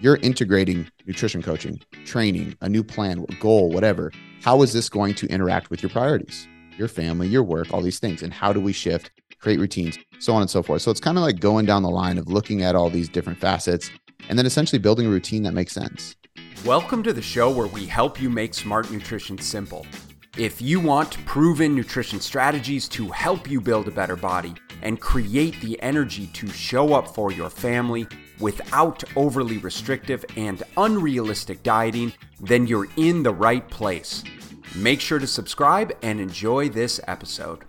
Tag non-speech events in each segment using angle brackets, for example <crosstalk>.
you're integrating nutrition coaching, training, a new plan, goal, whatever. How is this going to interact with your priorities, your family, your work, all these things? And how do we shift, create routines, so on and so forth? So it's kind of like going down the line of looking at all these different facets and then essentially building a routine that makes sense. Welcome to the show where we help you make smart nutrition simple. If you want proven nutrition strategies to help you build a better body and create the energy to show up for your family without overly restrictive and unrealistic dieting, then you're in the right place. Make sure to subscribe and enjoy this episode.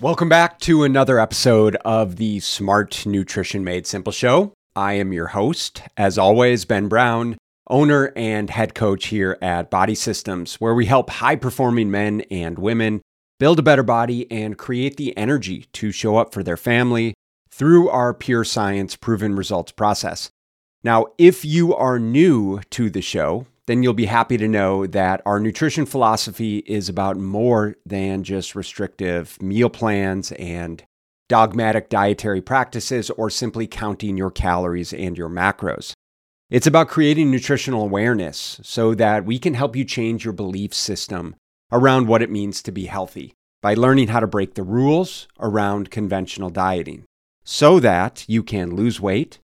Welcome back to another episode of the Smart Nutrition Made Simple show. I am your host, as always, Ben Brown owner and head coach here at Body Systems, where we help high performing men and women build a better body and create the energy to show up for their family through our pure science proven results process. Now, if you are new to the show, then you'll be happy to know that our nutrition philosophy is about more than just restrictive meal plans and dogmatic dietary practices or simply counting your calories and your macros. It's about creating nutritional awareness so that we can help you change your belief system around what it means to be healthy by learning how to break the rules around conventional dieting so that you can lose weight,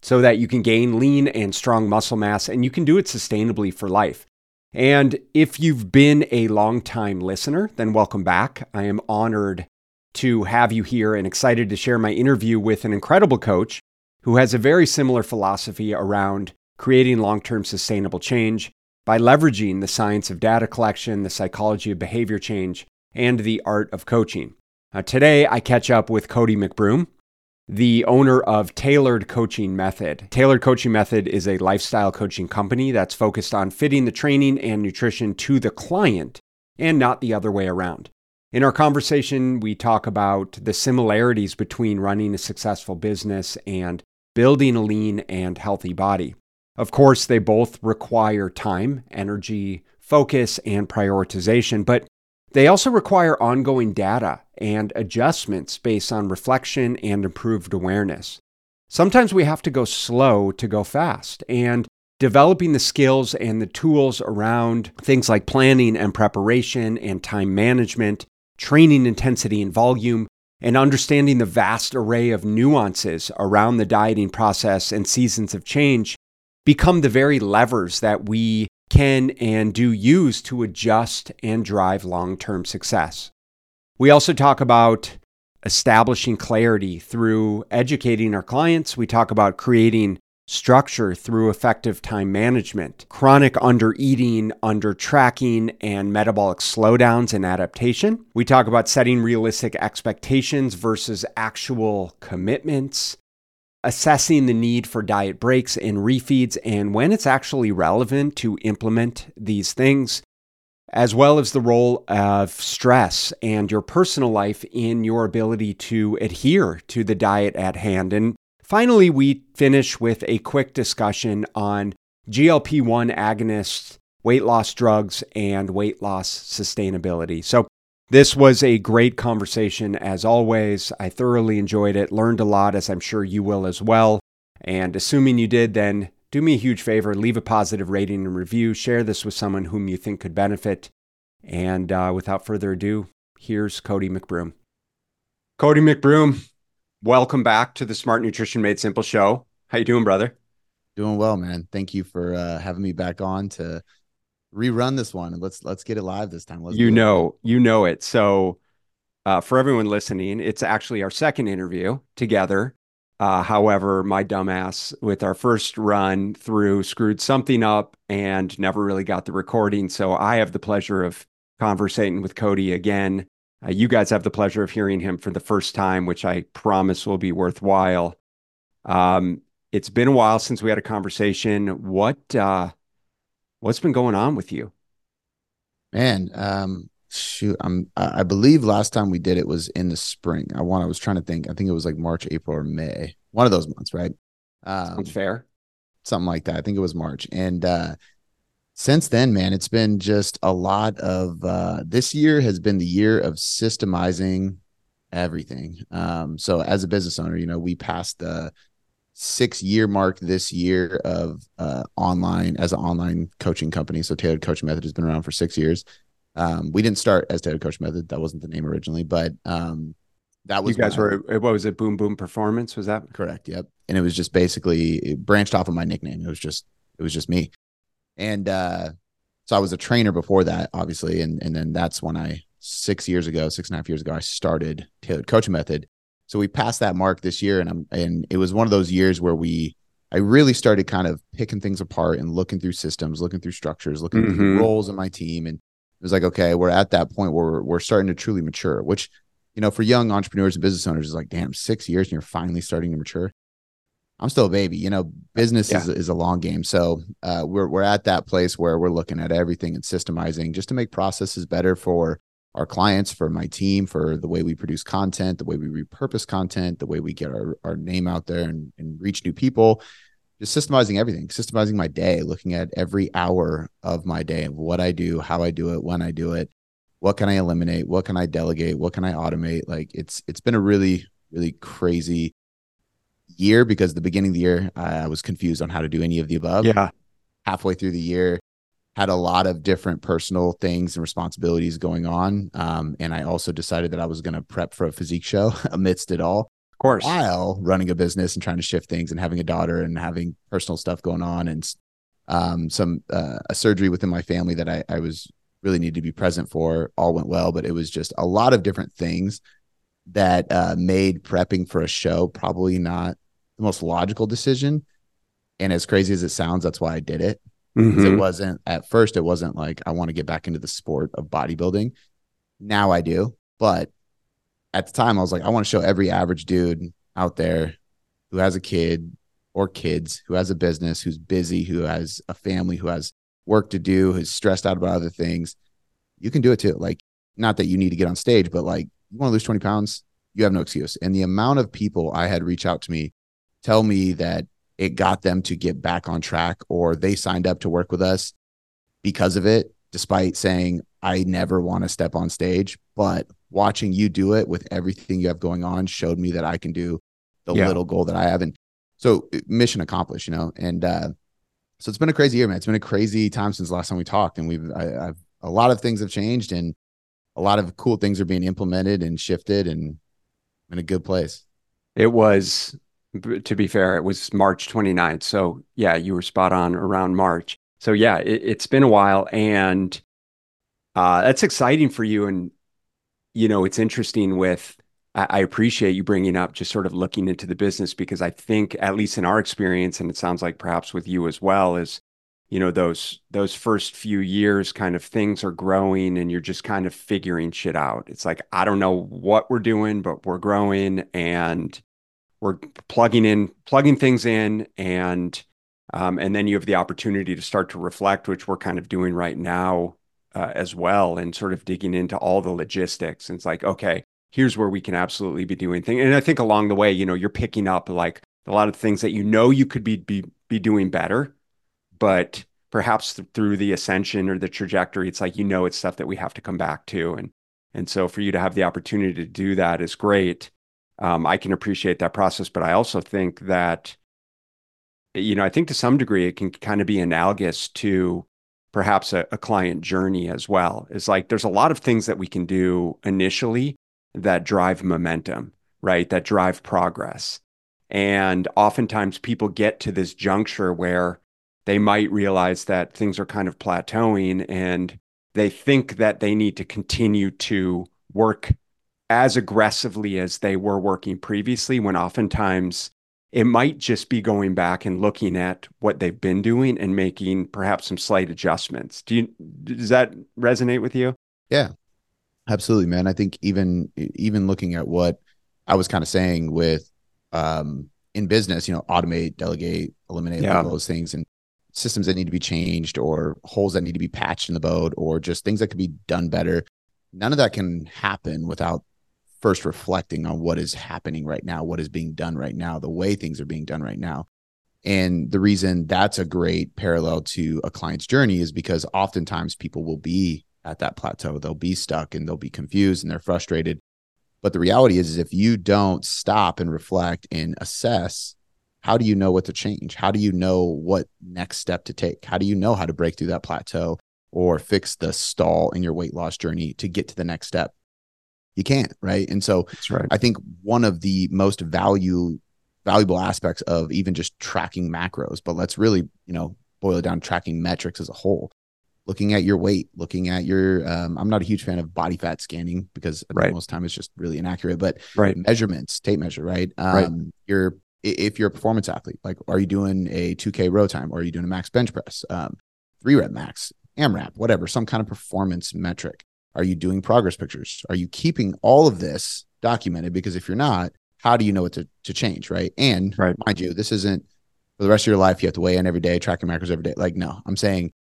so that you can gain lean and strong muscle mass, and you can do it sustainably for life. And if you've been a long-time listener, then welcome back. I am honored to have you here and excited to share my interview with an incredible coach who has a very similar philosophy around creating long term sustainable change by leveraging the science of data collection, the psychology of behavior change, and the art of coaching. Uh, today, I catch up with Cody McBroom, the owner of Tailored Coaching Method. Tailored Coaching Method is a lifestyle coaching company that's focused on fitting the training and nutrition to the client and not the other way around. In our conversation, we talk about the similarities between running a successful business and building a lean and healthy body. Of course, they both require time, energy, focus, and prioritization, but they also require ongoing data and adjustments based on reflection and improved awareness. Sometimes we have to go slow to go fast, and developing the skills and the tools around things like planning and preparation and time management, training intensity and volume, and understanding the vast array of nuances around the dieting process and seasons of change become the very levers that we can and do use to adjust and drive long term success. We also talk about establishing clarity through educating our clients. We talk about creating structure through effective time management, chronic under eating, under tracking, and metabolic slowdowns and adaptation. We talk about setting realistic expectations versus actual commitments, assessing the need for diet breaks and refeeds, and when it's actually relevant to implement these things. As well as the role of stress and your personal life in your ability to adhere to the diet at hand. And Finally, we finish with a quick discussion on GLP 1 agonists, weight loss drugs, and weight loss sustainability. So, this was a great conversation as always. I thoroughly enjoyed it, learned a lot, as I'm sure you will as well. And assuming you did, then do me a huge favor leave a positive rating and review, share this with someone whom you think could benefit. And uh, without further ado, here's Cody McBroom. Cody McBroom, welcome back to the Smart Nutrition Made Simple show. How you doing, brother? Doing well, man. Thank you for uh, having me back on to rerun this one and let's let's get it live this time. Let's you know, it. you know it. So, uh, for everyone listening, it's actually our second interview together. Uh, however, my dumbass with our first run through screwed something up and never really got the recording. So I have the pleasure of conversating with Cody again uh, you guys have the pleasure of hearing him for the first time, which I promise will be worthwhile. Um, it's been a while since we had a conversation. What uh, what's been going on with you? Man, um, shoot, I'm I believe last time we did it was in the spring. I want I was trying to think. I think it was like March, April, or May. One of those months, right? Um, Sounds fair. Something like that. I think it was March. And uh since then, man, it's been just a lot of uh, this year has been the year of systemizing everything. Um, so as a business owner, you know, we passed the six year mark this year of uh, online as an online coaching company. So Tailored Coaching Method has been around for six years. Um, we didn't start as Tailored Coaching Method. That wasn't the name originally, but um, that was you guys were what was it? Boom Boom Performance was that correct? Yep. And it was just basically branched off of my nickname. It was just it was just me, and uh, so I was a trainer before that, obviously, and and then that's when I six years ago, six and a half years ago, I started Tailored Coaching Method so we passed that mark this year, and I'm and it was one of those years where we I really started kind of picking things apart and looking through systems, looking through structures, looking mm-hmm. through roles in my team, and it was like, okay, we're at that point where we're, we're starting to truly mature. Which, you know, for young entrepreneurs and business owners, is like, damn, six years and you're finally starting to mature. I'm still a baby. You know, business yeah. is, is a long game. So uh, we're we're at that place where we're looking at everything and systemizing just to make processes better for our clients, for my team, for the way we produce content, the way we repurpose content, the way we get our, our name out there and, and reach new people, just systemizing everything, systemizing my day, looking at every hour of my day what I do, how I do it, when I do it, what can I eliminate, what can I delegate, what can I automate. Like it's it's been a really, really crazy year because the beginning of the year I was confused on how to do any of the above. Yeah. Halfway through the year, had a lot of different personal things and responsibilities going on. Um, and I also decided that I was going to prep for a physique show <laughs> amidst it all. Of course. While running a business and trying to shift things and having a daughter and having personal stuff going on and um, some uh, a surgery within my family that I, I was really needed to be present for all went well, but it was just a lot of different things that uh, made prepping for a show probably not the most logical decision. And as crazy as it sounds, that's why I did it. Mm-hmm. It wasn't at first, it wasn't like I want to get back into the sport of bodybuilding. Now I do. But at the time, I was like, I want to show every average dude out there who has a kid or kids, who has a business, who's busy, who has a family, who has work to do, who's stressed out about other things. You can do it too. Like, not that you need to get on stage, but like, you want to lose 20 pounds, you have no excuse. And the amount of people I had reach out to me tell me that it got them to get back on track or they signed up to work with us because of it, despite saying, I never want to step on stage. But watching you do it with everything you have going on showed me that I can do the yeah. little goal that I have. And so mission accomplished, you know, and, uh, so it's been a crazy year, man. It's been a crazy time since the last time we talked, and we've I, have a lot of things have changed, and a lot of cool things are being implemented and shifted, and in a good place. It was to be fair, it was March 29th. So yeah, you were spot on around March. So yeah, it, has been a while and uh, that's exciting for you. And, you know, it's interesting with, I, I appreciate you bringing up just sort of looking into the business because I think, at least in our experience, and it sounds like perhaps with you as well, is, you know, those, those first few years kind of things are growing and you're just kind of figuring shit out. It's like, I don't know what we're doing, but we're growing and, we're plugging in plugging things in and um, and then you have the opportunity to start to reflect which we're kind of doing right now uh, as well and sort of digging into all the logistics. And it's like okay here's where we can absolutely be doing things and i think along the way you know you're picking up like a lot of things that you know you could be be, be doing better but perhaps th- through the ascension or the trajectory it's like you know it's stuff that we have to come back to. And and so for you to have the opportunity to do that is great um, I can appreciate that process, but I also think that, you know, I think to some degree it can kind of be analogous to perhaps a, a client journey as well. It's like there's a lot of things that we can do initially that drive momentum, right? That drive progress. And oftentimes people get to this juncture where they might realize that things are kind of plateauing and they think that they need to continue to work as aggressively as they were working previously, when oftentimes it might just be going back and looking at what they've been doing and making perhaps some slight adjustments. Do you does that resonate with you? Yeah. Absolutely, man. I think even even looking at what I was kind of saying with um in business, you know, automate, delegate, eliminate yeah. those things and systems that need to be changed or holes that need to be patched in the boat or just things that could be done better. None of that can happen without first reflecting on what is happening right now, what is being done right now, the way things are being done right now. And the reason that's a great parallel to a client's journey is because oftentimes people will be at that plateau, they'll be stuck and they'll be confused and they're frustrated. But the reality is, is if you don't stop and reflect and assess how do you know what to change? How do you know what next step to take? How do you know how to break through that plateau or fix the stall in your weight loss journey to get to the next step? You can't, right? And so That's right. I think one of the most value valuable aspects of even just tracking macros, but let's really, you know, boil it down to tracking metrics as a whole. Looking at your weight, looking at your um, I'm not a huge fan of body fat scanning because Right. most time it's just really inaccurate, but right. measurements, tape measure, right? Um, Right. You're i- if you're a performance athlete, like are you doing a 2K row time or are you doing a max bench press, um, three rep max, AMRAP, whatever, some kind of performance metric? Are you doing progress pictures? Are you keeping all of this documented? Because if you're not, how do you know what to, to change, right? And Right. mind you, this isn't for the rest of your life. You have to weigh in every day, tracking macros every day. Like, no, I'm saying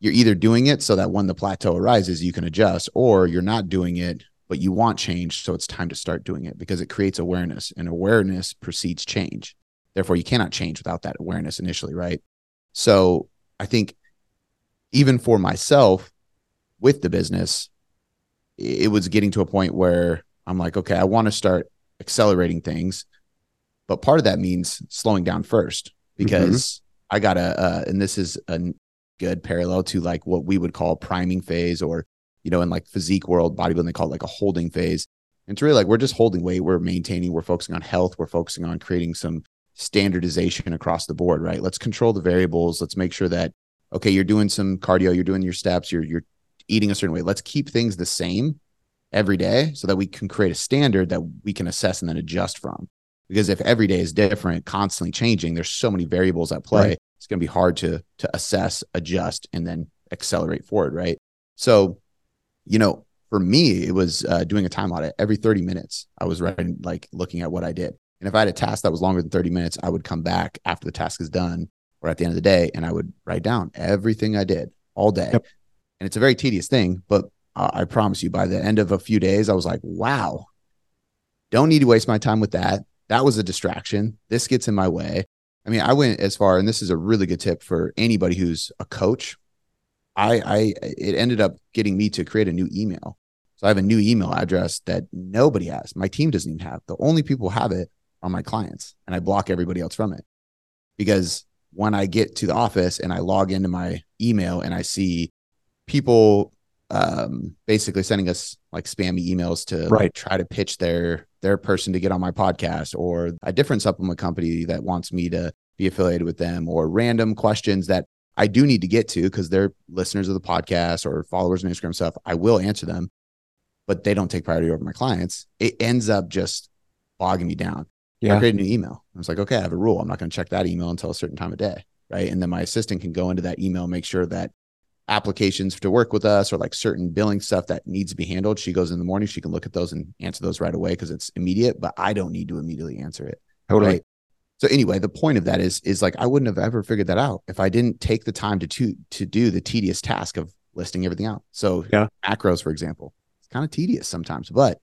you're either doing it so that when the plateau arises, you can adjust, or you're not doing it, but you want change. So it's time to start doing it because it creates awareness and awareness precedes change. Therefore, you cannot change without that awareness initially, right? So I think even for myself with the business, it was getting to a point where I'm like, okay, I want to start accelerating things. But part of that means slowing down first because I got to, uh, and this is a good parallel to like what we would call priming phase or, you know, in like physique world, bodybuilding, they call it like a holding phase. And it's really like we're just holding weight, we're maintaining, we're focusing on health, we're focusing on creating some standardization across the board, right? Let's control the variables. Let's make sure that, okay, you're doing some cardio, you're doing your steps, you're, you're eating a certain way. Let's keep things the same every day so that we can create a standard that we can assess and then adjust from. Because if every day is different, constantly changing, there's so many variables at play. Right. It's going to be hard to to assess, adjust, and then accelerate forward, right? So, you know, for me, it was uh, doing a time audit every 30 minutes. I was writing, like looking at what I did. And if I had a task that was longer than 30 minutes, I would come back after the task is done or at the end of the day and I would write down everything I did all day. Yep. And it's a very tedious thing, but I promise you, by the end of a few days, I was like, wow, don't need to waste my time with that. That was a distraction. This gets in my way. I mean, I went as far, and this is a really good tip for anybody who's a coach. I, I, it ended up getting me to create a new email. So I have a new email address that nobody has. My team doesn't even have. The only people have it are my clients, and I block everybody else from it because when I get to the office and I log into my email and I see people um, basically sending us like spammy emails to like, try to pitch their their person to get on my podcast or a different supplement company that wants me to be affiliated with them or random questions that I do need to get to because they're listeners of the podcast or followers on Instagram stuff. I will answer them, but they don't take priority over my clients. It ends up just bogging me down. I Yeah. created a new email. I was like, okay, I have a rule. I'm not going to check that email until a certain time of day. Right. And then my assistant can go into that email, make sure that applications to work with us or like certain billing stuff that needs to be handled. She goes in the morning, she can look at those and answer those right away because it's immediate, but I don't need to immediately answer it. Totally. Right. So anyway, the point of that is is like I wouldn't have ever figured that out if I didn't take the time to to, to do the tedious task of listing everything out. So Yeah. macros, for example, it's kind of tedious sometimes, but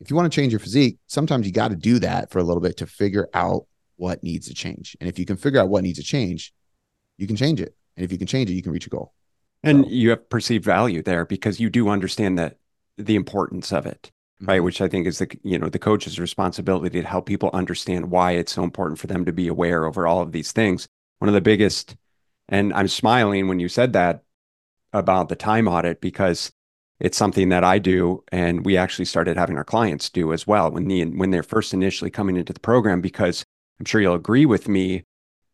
if you want to change your physique, sometimes you got to do that for a little bit to figure out what needs to change. And if you can figure out what needs to change, you can change it. And if you can change it, you can reach a goal. And So- you have perceived value there because you do understand that the importance of it, right? Mhm. Which I think is the you know the coach's responsibility to help people understand why it's so important for them to be aware over all of these things. One of the biggest, and I'm smiling when you said that about the time audit because it's something that I do, and we actually started having our clients do as well when the when they're first initially coming into the program. Because I'm sure you'll agree with me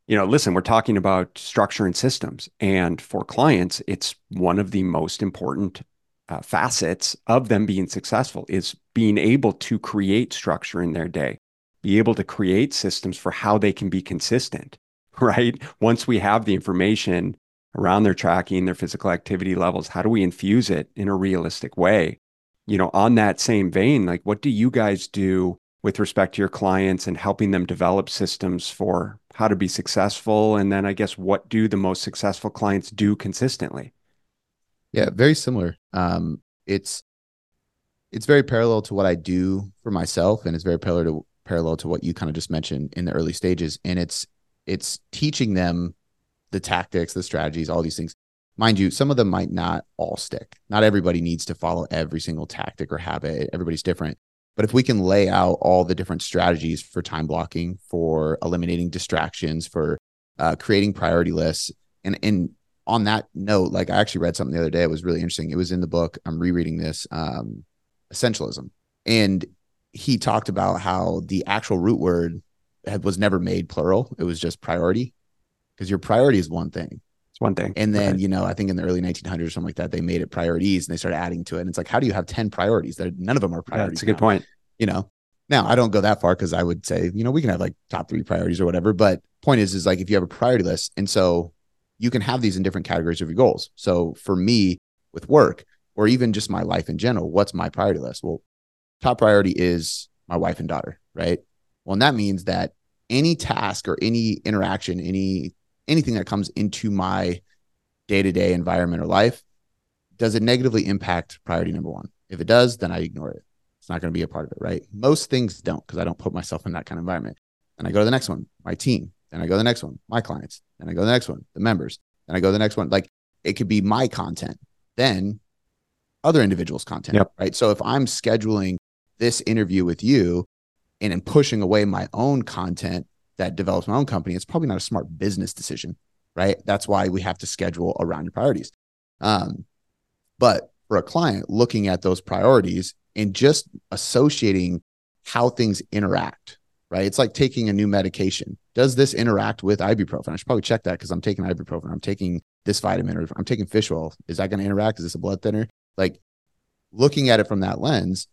you know, listen, we're talking about structure and systems. And for clients, it's one of the most important uh, facets of them being successful is being able to create structure in their day, be able to create systems for how they can be consistent, <laughs> right? Once we have the information around their tracking, their physical activity levels, how do we infuse it in a realistic way? You know, on that same vein, like what do you guys do with respect to your clients and helping them develop systems for how to be successful? And then I guess what do the most successful clients do consistently? Yeah, very similar. Um, it's it's very parallel to what I do for myself, and it's very parallel to parallel to what you kind of just mentioned in the early stages. And it's it's teaching them the tactics, the strategies, all these things. Mind you, some of them might not all stick. Not everybody needs to follow every single tactic or habit. Everybody's different. But if we can lay out all the different strategies for time blocking, for eliminating distractions, for uh, creating priority lists, and and on that note, like I actually read something the other day. It was really interesting. It was in the book. I'm rereading this, um, Essentialism, and he talked about how the actual root word had, was never made plural. It was just priority, because your priority is one thing. It's one thing. And then, Right. you know, I think in the early 1900s or something like that, they made it priorities and they started adding to it. And it's like, how do you have 10 priorities? That none of them are Yeah, priorities. that's a good now, point. You know, now I don't go that far because I would say, you know, we can have like top three priorities or whatever. But point is, is like if you have a priority list, and so you can have these in different categories of your goals. So for me with work or even just my life in general, what's my priority list? Well, top priority is my wife and daughter, right? Well, and that means that any task or any interaction, any anything that comes into my day-to-day environment or life, does it negatively impact priority number one? If it does, then I ignore it. It's not going to be a part of it, right? Most things don't because I don't put myself in that kind of environment. And I go to the next one, my team. Then I go to the next one, my clients. Then I go to the next one, the members. Then I go to the next one. Like it could be my content, then other individuals' content, Yep. right? So if I'm scheduling this interview with you and I'm pushing away my own content that develops my own company, it's probably not a smart business decision, right? That's why we have to schedule around your priorities. Um, but for a client, looking at those priorities and just associating how things interact, right? It's like taking a new medication. Does this interact with ibuprofen? I should probably check that because I'm taking ibuprofen. I'm taking this vitamin or I'm taking fish oil. Is that going to interact? Is this a blood thinner? Like looking at it from that lens,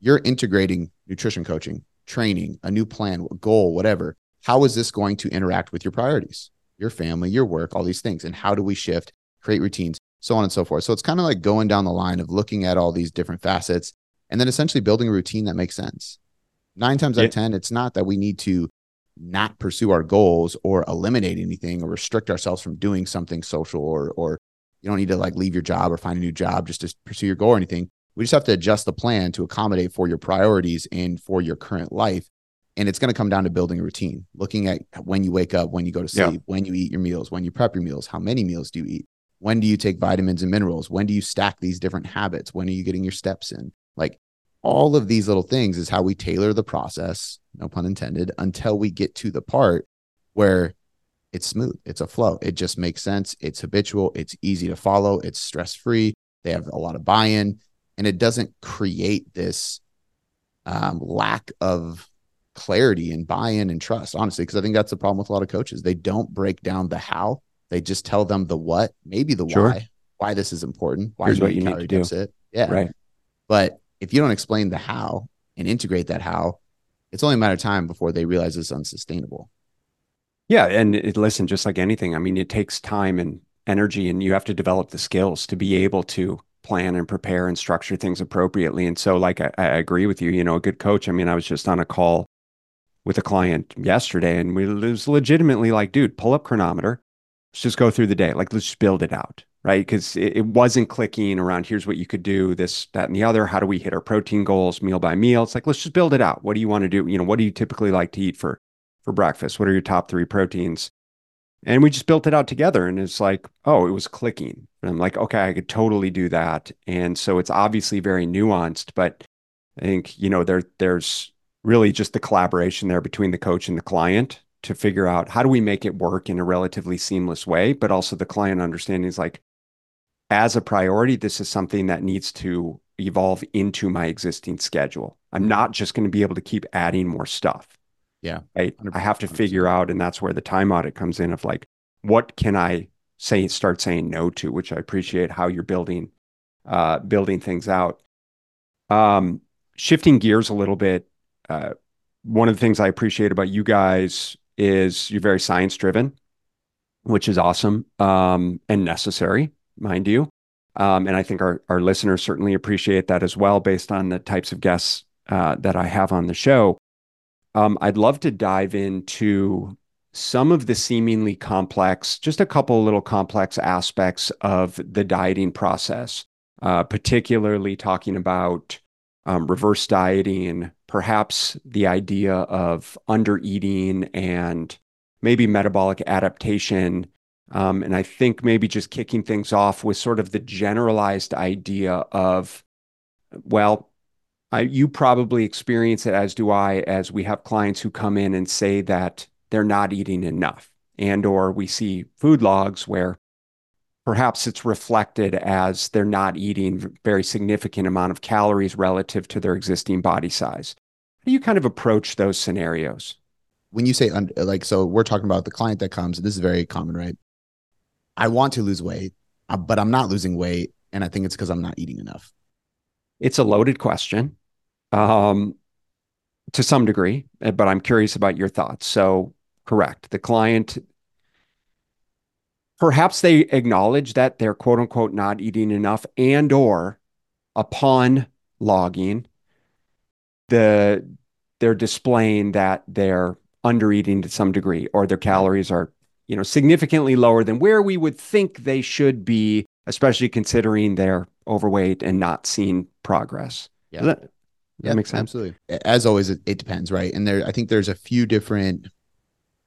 you're integrating nutrition coaching, training, a new plan, goal, whatever. How is this going to interact with your priorities, your family, your work, all these things? And how do we shift, create routines, so on and so forth? So it's kind of like going down the line of looking at all these different facets and then essentially building a routine that makes sense. Nine times out of 10, it's not that we need to not pursue our goals or eliminate anything or restrict ourselves from doing something social or, or you don't need to like leave your job or find a new job just to pursue your goal or anything. We just have to adjust the plan to accommodate for your priorities and for your current life. And it's going to come down to building a routine, looking at when you wake up, when you go to Yeah. sleep, when you eat your meals, when you prep your meals, how many meals do you eat? When do you take vitamins and minerals? When do you stack these different habits? When are you getting your steps in? Like all of these little things is how we tailor the process, no pun intended, until we get to the part where it's smooth, it's a flow, it just makes sense, it's habitual, it's easy to follow, it's stress free, they have a lot of buy in, and it doesn't create this um, lack of clarity and buy in and trust, honestly, because I think that's the problem with a lot of coaches. They don't break down the how, they just tell them the what, maybe the Sure. why, why this is important, why Here's what you need to do. deficit. Yeah. Right. But if you don't explain the how and integrate that how, it's only a matter of time before they realize it's unsustainable. Yeah, and it, listen, just like anything, I mean, it takes time and energy, and you have to develop the skills to be able to plan and prepare and structure things appropriately. And so, like, I, I agree with you. You know, a good coach. I mean, I was just on a call with a client yesterday, and we was legitimately like, dude, pull up Cronometer. Let's just go through the day. Like, let's just build it out, right? Because it, it wasn't clicking around. Here's what you could do. This, that, and the other. How do we hit our protein goals meal by meal? It's like let's just build it out. What do you want to do? You know, what do you typically like to eat for for breakfast? What are your top three proteins? And we just built it out together. And it's like, oh, it was clicking. And I'm like, okay, I could totally do that. And so it's obviously very nuanced, but I think, you know, there there's really just the collaboration there between the coach and the client to figure out how do we make it work in a relatively seamless way, but also the client understanding is like, as a priority, this is something that needs to evolve into my existing schedule. I'm not just going to be able to keep adding more stuff Yeah. right? I have to figure out, and that's where the time audit comes in of like, what can I say, start saying no to, which I appreciate how you're building, uh, building things out. Um, shifting gears a little bit, uh, one of the things I appreciate about you guys is you're very science driven, which is awesome um, and necessary, mind you. Um, and I think our, our listeners certainly appreciate that as well, based on the types of guests uh, that I have on the show. Um, I'd love to dive into some of the seemingly complex, just a couple little complex aspects of the dieting process, uh, particularly talking about um, reverse dieting, perhaps the idea of undereating and maybe metabolic adaptation. Um, and I think maybe just kicking things off with sort of the generalized idea of, well, I, you probably experience it as do I, as we have clients who come in and say that they're not eating enough. And or we see food logs where perhaps it's reflected as they're not eating very significant amount of calories relative to their existing body size. How do you kind of approach those scenarios? When you say like, so we're talking about the client that comes, and this is very common, right? I want to lose weight, uh, but I'm not losing weight, and I think it's because I'm not eating enough. It's a loaded question, um, to some degree, eh, but I'm curious about your thoughts. So, correct, the client perhaps they acknowledge that they're quote unquote not eating enough and or upon logging the they're displaying that they're under eating to some degree or their calories are you know significantly lower than where we would think they should be especially considering they're overweight and not seeing progress. Yeah. That, does yeah, that make sense? absolutely. As always it, it depends right? And there i think there's a few different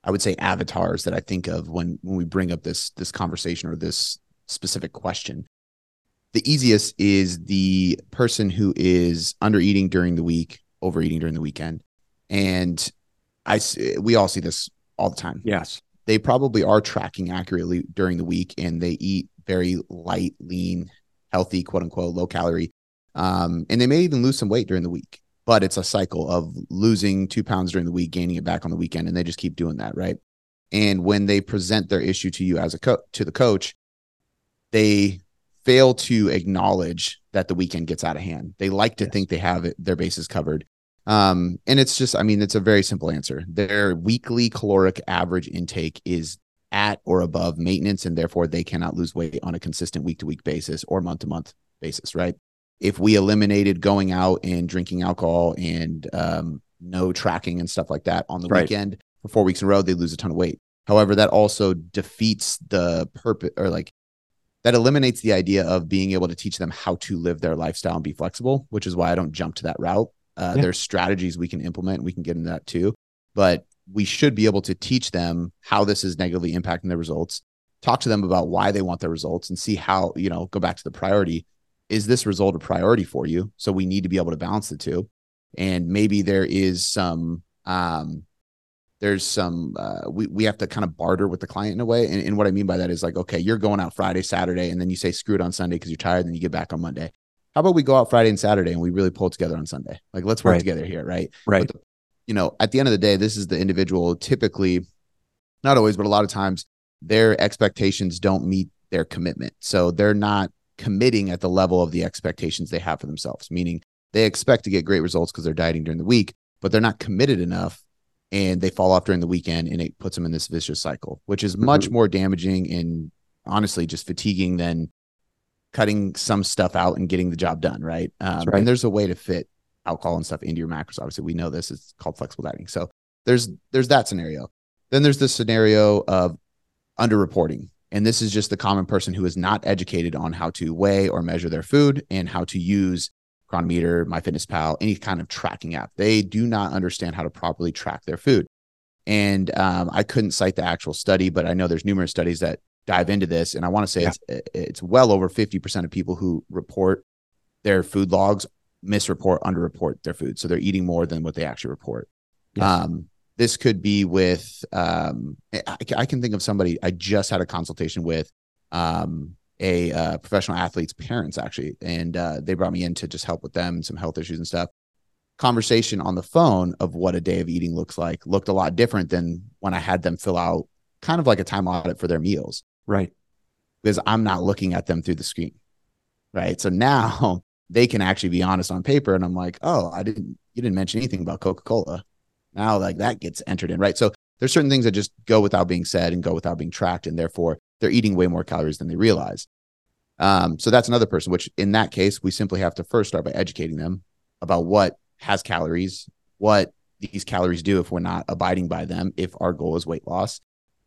I would say avatars that I think of when when we bring up this this conversation or this specific question. The easiest is the person who is under eating during the week, overeating during the weekend, and I we all see this all the time. Yes, they probably are tracking accurately during the week, and they eat very light, lean, healthy, quote unquote, low calorie, um, and they may even lose some weight during the week but it's a cycle of losing two pounds during the week, gaining it back on the weekend, and they just keep doing that, right? And when they present their issue to you as a co- to the coach, they fail to acknowledge that the weekend gets out of hand. They like to yes. think they have it, their bases covered. Um, and it's just, I mean, it's a very simple answer. Their weekly caloric average intake is at or above maintenance, and therefore they cannot lose weight on a consistent week to week basis or month to month basis, right? If we eliminated going out and drinking alcohol and um, no tracking and stuff like that on the right. weekend for four weeks in a row, they lose a ton of weight. However, that also defeats the purpose or like that eliminates the idea of being able to teach them how to live their lifestyle and be flexible, which is why I don't jump to that route. Uh, yeah. There's strategies we can implement. We can get into that too, but we should be able to teach them how this is negatively impacting their results. Talk to them about why they want their results and see how you know go back to the priority is this result a priority for you? So we need to be able to balance the two. And maybe there is some, um, there's some, uh, we, we have to kind of barter with the client in a way. And, and what I mean by that is like, okay, you're going out Friday, Saturday, and then you say screw it on Sunday because you're tired, and you get back on Monday. How about we go out Friday and Saturday and we really pull together on Sunday? Like, let's work right. together here, right? Right. The, you know, at the end of the day, this is the individual typically, not always, but a lot of times their expectations don't meet their commitment. So they're not committing at the level of the expectations they have for themselves, meaning they expect to get great results because they're dieting during the week, but they're not committed enough and they fall off during the weekend and it puts them in this vicious cycle, which is much mm-hmm. more damaging and honestly just fatiguing than cutting some stuff out and getting the job done. Right. Um, right. And there's a way to fit alcohol and stuff into your macros. Obviously, we know this. It's called flexible dieting. So there's there's that scenario. Then there's the scenario of underreporting. And this is just the common person who is not educated on how to weigh or measure their food and how to use Cronometer, MyFitnessPal, any kind of tracking app. They do not understand how to properly track their food. And um, I couldn't cite the actual study, but I know there's numerous studies that dive into this. And I want to say yeah. it's it's well over 50% of people who report their food logs misreport, underreport their food. So they're eating more than what they actually report. Yes. Um, this could be with, um, I, I, can think of somebody I just had a consultation with, um, a uh, professional athlete's parents actually, and uh, they brought me in to just help with them some health issues and stuff. Conversation on the phone of what a day of eating looks like looked a lot different than when I had them fill out kind of like a time audit for their meals. Right. Because I'm not looking at them through the screen. Right. So now <laughs> they can actually be honest on paper. And I'm like, oh, I didn't, you didn't mention anything about Coca Cola. Now, like that gets entered in, right? So there's certain things that just go without being said and go without being tracked, and therefore they're eating way more calories than they realize. Um, so that's another person, which in that case, we simply have to first start by educating them about what has calories, what these calories do if we're not abiding by them, if our goal is weight loss,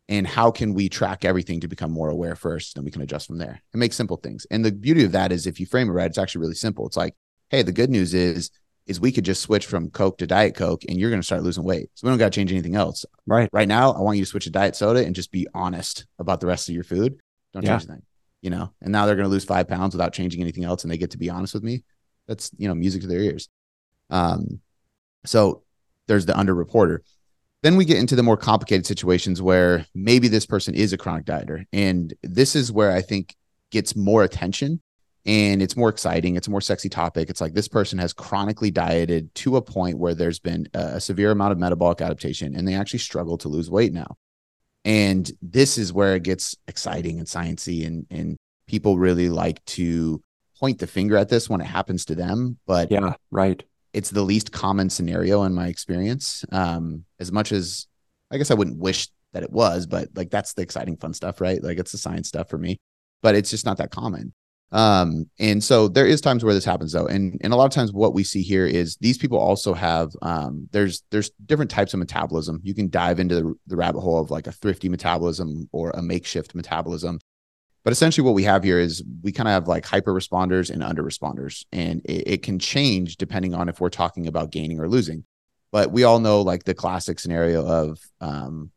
and how can we track everything to become more aware first, then we can adjust from there and make simple things. And the beauty of that is if you frame it right, it's actually really simple. It's like, hey, the good news is is we could just switch from Coke to Diet Coke and you're going to start losing weight. So we don't got to change anything else. Right. Right now, I want you to switch to diet soda and just be honest about the rest of your food. Don't yeah. change anything, you know? And now they're going to lose five pounds without changing anything else and they get to be honest with me. That's, you know, music to their ears. Um, so there's the underreporter. Then we get into the more complicated situations where maybe this person is a chronic dieter. And this is where I think gets more attention and it's more exciting. It's a more sexy topic. It's like this person has chronically dieted to a point where there's been a severe amount of metabolic adaptation and they actually struggle to lose weight now. And this is where it gets exciting and sciencey and and people really like to point the finger at this when it happens to them. But yeah, right. It's the least common scenario in my experience. Um, as much as I guess I wouldn't wish that it was, but like that's the exciting fun stuff, right? Like it's the science stuff for me. But it's just not that common. Um, and so there is times where this happens though. And and a lot of times what we see here is these people also have um there's there's different types of metabolism. You can dive into the, the rabbit hole of like a thrifty metabolism or a makeshift metabolism. But essentially what we have here is we kind of have like hyper responders and under responders. And it, it can change depending on if we're talking about gaining or losing. But we all know like the classic scenario of um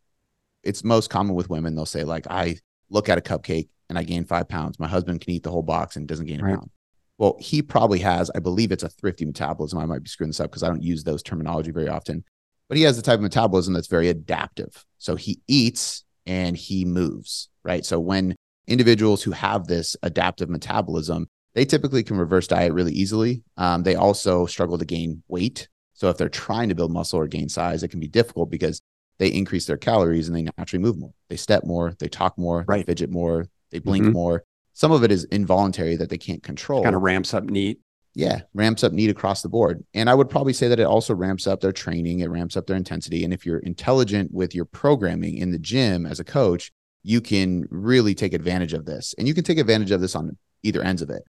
it's most common with women. They'll say, like, I look at a cupcake and I gain five pounds. My husband can eat the whole box and doesn't gain a right. pound. Well, he probably has, I believe it's a thrifty metabolism. I might be screwing this up because I don't use those terminology very often, but he has the type of metabolism that's very adaptive. So he eats and he moves, right? So when individuals who have this adaptive metabolism, they typically can reverse diet really easily. Um, they also struggle to gain weight. So if they're trying to build muscle or gain size, it can be difficult because they increase their calories and they naturally move more. They step more, they talk more, right. they fidget more, they blink mm-hmm. more. Some of it is involuntary that they can't control. Kind of ramps up NEAT. Yeah, ramps up NEAT across the board. And I would probably say that it also ramps up their training, it ramps up their intensity. And if you're intelligent with your programming in the gym as a coach, you can really take advantage of this. And you can take advantage of this on either ends of it.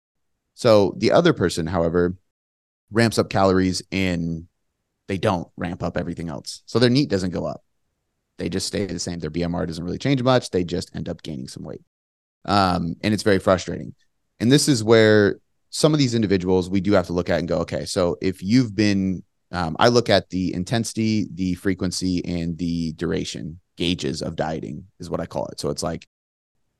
So the other person, however, ramps up calories and they don't ramp up everything else. So their NEAT doesn't go up. They just stay the same. Their BMR doesn't really change much. They just end up gaining some weight um, and it's very frustrating. And this is where some of these individuals we do have to look at and go, okay, so if you've been, um, I look at the intensity, the frequency, and the duration gauges of dieting is what I call it. So it's like,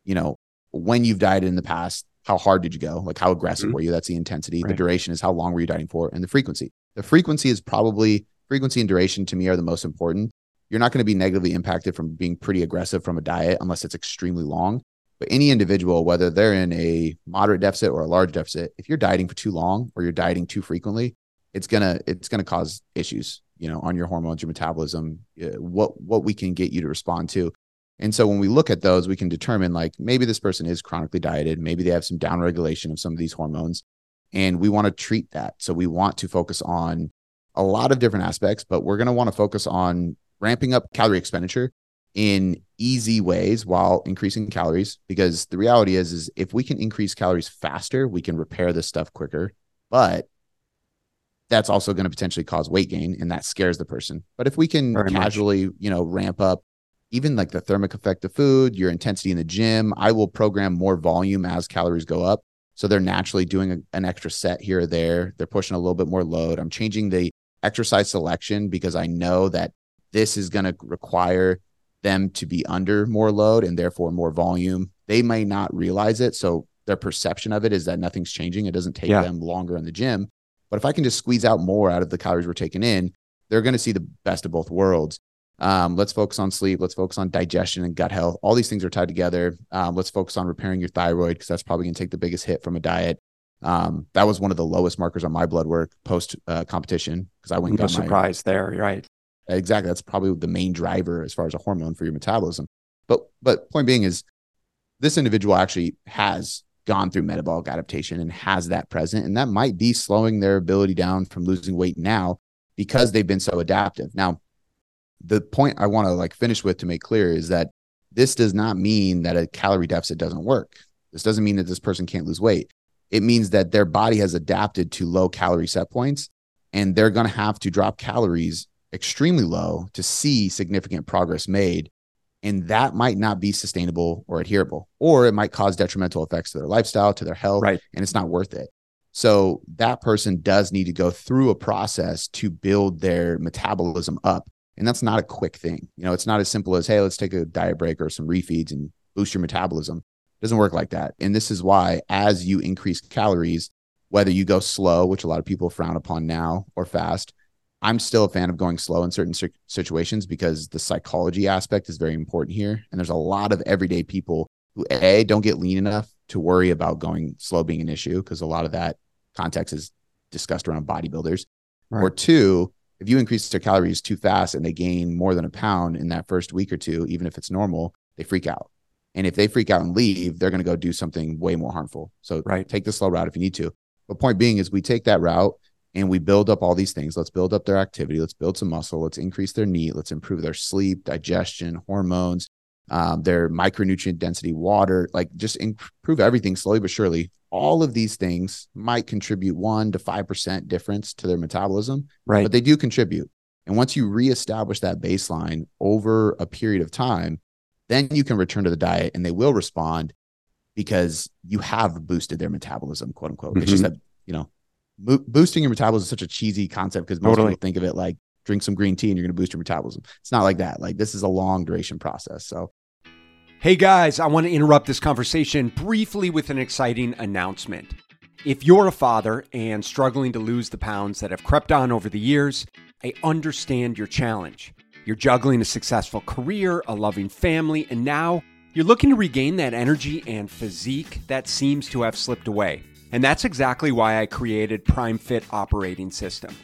you know, when you've dieted in the past, how hard did you go? Like how aggressive mm-hmm. were you? That's the intensity. Right. The duration is how long were you dieting for, and the frequency. The frequency is probably frequency and duration to me are the most important. You're not going to be negatively impacted from being pretty aggressive from a diet unless it's extremely long. But any individual, whether they're in a moderate deficit or a large deficit, if you're dieting for too long or you're dieting too frequently, it's gonna it's gonna cause issues, you know, on your hormones, your metabolism, uh, what what we can get you to respond to. And so when we look at those, we can determine like maybe this person is chronically dieted, maybe they have some downregulation of some of these hormones, and we want to treat that. So we want to focus on a lot of different aspects, but we're going to want to focus on ramping up calorie expenditure in easy ways while increasing calories because the reality is is if we can increase calories faster we can repair this stuff quicker but that's also going to potentially cause weight gain and that scares the person. But if we can Very casually much. you know ramp up even like the thermic effect of food your intensity in the gym i will program more volume as calories go up. So they're naturally doing a, an extra set here or there. They're pushing a little bit more load. I'm changing the exercise selection because i know that this is going to require them to be under more load and therefore more volume. They may not realize it. So their perception of it is that nothing's changing. It doesn't take yeah. them longer in the gym. But if I can just squeeze out more out of the calories we're taking in, they're going to see the best of both worlds. Um, let's focus on sleep. Let's focus on digestion and gut health. All these things are tied together. Um, let's focus on repairing your thyroid because that's probably going to take the biggest hit from a diet. Um, that was one of the lowest markers on my blood work post uh, competition because I went. No surprise my, there, right? Exactly. That's probably the main driver as far as a hormone for your metabolism. But but point being is this individual actually has gone through metabolic adaptation and has that present. And that might be slowing their ability down from losing weight now because they've been so adaptive. Now, the point I want to like finish with to make clear is that this does not mean that a calorie deficit doesn't work. This doesn't mean that this person can't lose weight. It means that their body has adapted to low calorie set points and they're going to have to drop calories extremely low to see significant progress made. And that might not be sustainable or adherable, or it might cause detrimental effects to their lifestyle, to their health, right. and it's not worth it. So that person does need to go through a process to build their metabolism up. And that's not a quick thing. You know, it's not as simple as, hey, let's take a diet break or some refeeds and boost your metabolism. It doesn't work like that. And this is why, as you increase calories, whether you go slow, which a lot of people frown upon now, or fast. I'm still a fan of going slow in certain situations because the psychology aspect is very important here. And there's a lot of everyday people who a don't get lean enough to worry about going slow being an issue because a lot of that context is discussed around bodybuilders. Right. Or two, if you increase their calories too fast and they gain more than a pound in that first week or two, even if it's normal, they freak out. And if they freak out and leave, they're going to go do something way more harmful. So right. take the slow route if you need to. But point being is we take that route and we build up all these things. Let's build up their activity. Let's build some muscle. Let's increase their NEAT. Let's improve their sleep, digestion, hormones, um, their micronutrient density, water, like just improve everything slowly but surely. All of these things might contribute one to 5% difference to their metabolism, right? But they do contribute. And once you reestablish that baseline over a period of time, then you can return to the diet and they will respond because you have boosted their metabolism, quote unquote. Mm-hmm. It's just mm-hmm. that, you know, boosting your metabolism is such a cheesy concept because most totally. people think of it like drink some green tea and you're going to boost your metabolism. It's not like that. Like this is a long duration process. So Hey guys, I want to interrupt this conversation briefly with an exciting announcement. If you're a father and struggling to lose the pounds that have crept on over the years, I understand your challenge. You're juggling a successful career, a loving family, and now you're looking to regain that energy and physique that seems to have slipped away. And that's exactly why I created PrimeFit Operating System.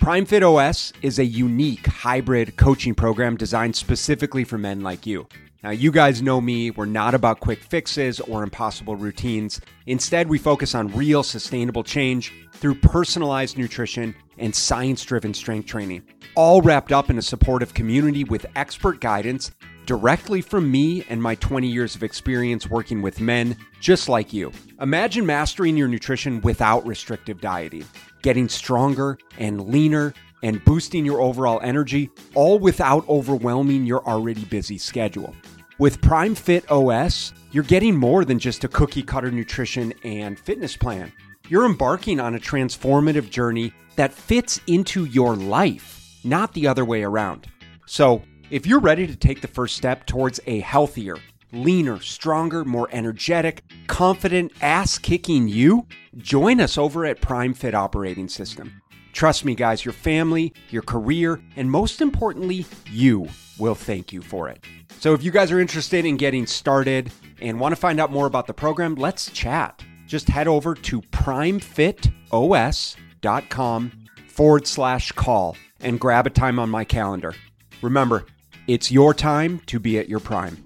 PrimeFit OS is a unique hybrid coaching program designed specifically for men like you. Now, you guys know me, we're not about quick fixes or impossible routines. Instead, we focus on real sustainable change through personalized nutrition and science driven strength training, all wrapped up in a supportive community with expert guidance directly from me and my 20 years of experience working with men just like you. Imagine mastering your nutrition without restrictive dieting, getting stronger and leaner and boosting your overall energy, all without overwhelming your already busy schedule. With Prime Fit OS, you're getting more than just a cookie cutter nutrition and fitness plan. You're embarking on a transformative journey that fits into your life, not the other way around. So, if you're ready to take the first step towards a healthier, leaner, stronger, more energetic, confident, ass kicking you, join us over at Prime Fit Operating System. Trust me, guys, your family, your career, and most importantly, you will thank you for it. So if you guys are interested in getting started and want to find out more about the program, let's chat. Just head over to primefitos.com forward slash call and grab a time on my calendar. Remember, it's your time to be at your prime.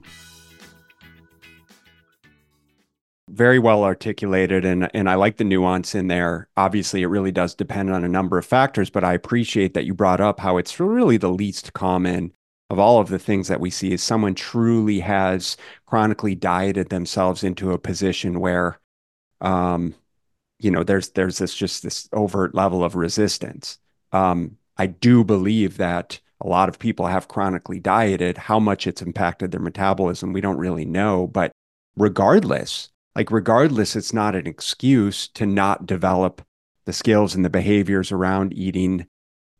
very well articulated and and I like the nuance in there. Obviously, it really does depend on a number of factors, but I appreciate that you brought up how it's really the least common of all of the things that we see is someone truly has chronically dieted themselves into a position where um you know there's there's this just this overt level of resistance. Um I do believe that a lot of people have chronically dieted how much it's impacted their metabolism we don't really know but regardless like regardless it's not an excuse to not develop the skills and the behaviors around eating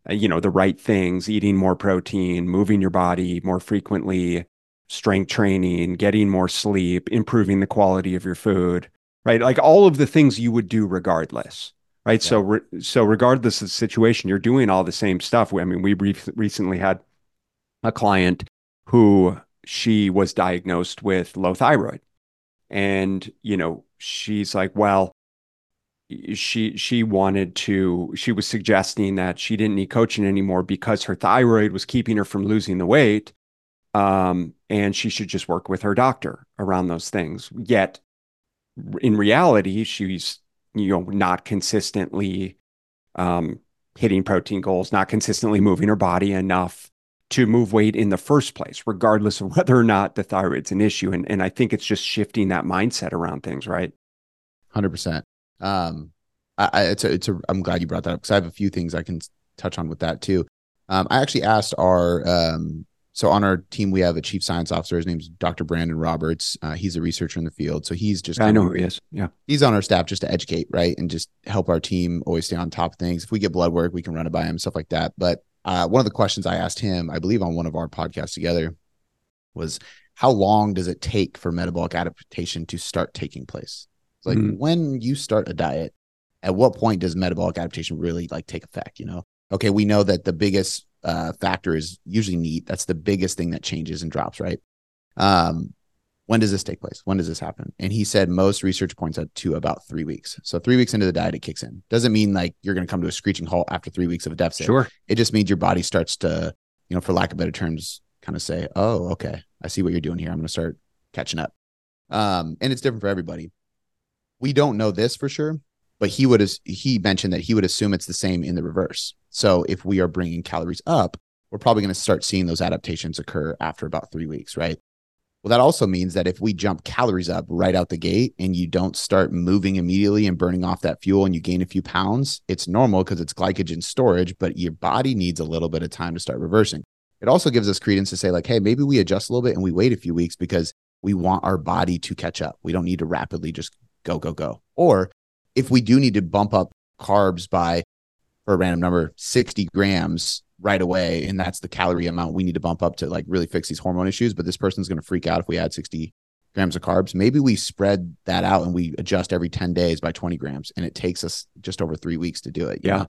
uh, you know the right things eating more protein moving your body more frequently strength training getting more sleep improving the quality of your food right? Like all of the things you would do regardless right? Yeah. so re- so regardless of the situation you're doing all the same stuff. I mean we re- recently had a client who she was diagnosed with low thyroid. And you know she's like well she she wanted to she was suggesting that she didn't need coaching anymore because her thyroid was keeping her from losing the weight um, and she should just work with her doctor around those things. Yet in reality she's you know not consistently um, hitting protein goals not consistently moving her body enough to move weight in the first place, regardless of <laughs> whether or not the thyroid's an issue. And, and I think it's just shifting that mindset around things, right? 100%. Um, I, I, it's a, it's a, I'm glad you brought that up because I have a few things I can touch on with that too. Um, I actually asked our, um, so on our team, we have a chief science officer. His name's Dr. Brandon Roberts. Uh, he's a researcher in the field. So he's just, I know who he is. Yeah. He's on our staff just to educate, right. And just help our team always stay on top of things. If we get blood work, we can run it by him, stuff like that. But uh, one of the questions I asked him, I believe on one of our podcasts together, was how long does it take for metabolic adaptation to start taking place? Like mm-hmm. when you start a diet, at what point does metabolic adaptation really like take effect? You know, okay, we know that the biggest uh, factor is usually NEAT. That's the biggest thing that changes and drops, right? Um, when does this take place? When does this happen? And he said most research points out to about three weeks. So three weeks into the diet, it kicks in. Doesn't mean like you're going to come to a screeching halt after three weeks of a deficit. Sure. It just means your body starts to, you know, for lack of better terms, kind of say, "Oh, okay, I see what you're doing here. I'm going to start catching up." Um, and it's different for everybody. We don't know this for sure, but he would he mentioned that he would assume it's the same in the reverse. So if we are bringing calories up, we're probably going to start seeing those adaptations occur after about three weeks, right? Well, that also means that if we jump calories up right out the gate and you don't start moving immediately and burning off that fuel and you gain a few pounds, it's normal because it's glycogen storage, but your body needs a little bit of time to start reversing. It also gives us credence to say, like, hey, maybe we adjust a little bit and we wait a few weeks because we want our body to catch up. We don't need to rapidly just go, go, go. Or if we do need to bump up carbs by, for a random number, 60 grams right away, and that's the calorie amount we need to bump up to like really fix these hormone issues, but this person's going to freak out if we add 60 grams of carbs. Maybe we spread that out and we adjust every 10 days by 20 grams, and it takes us just over three weeks to do it. yeah. Know?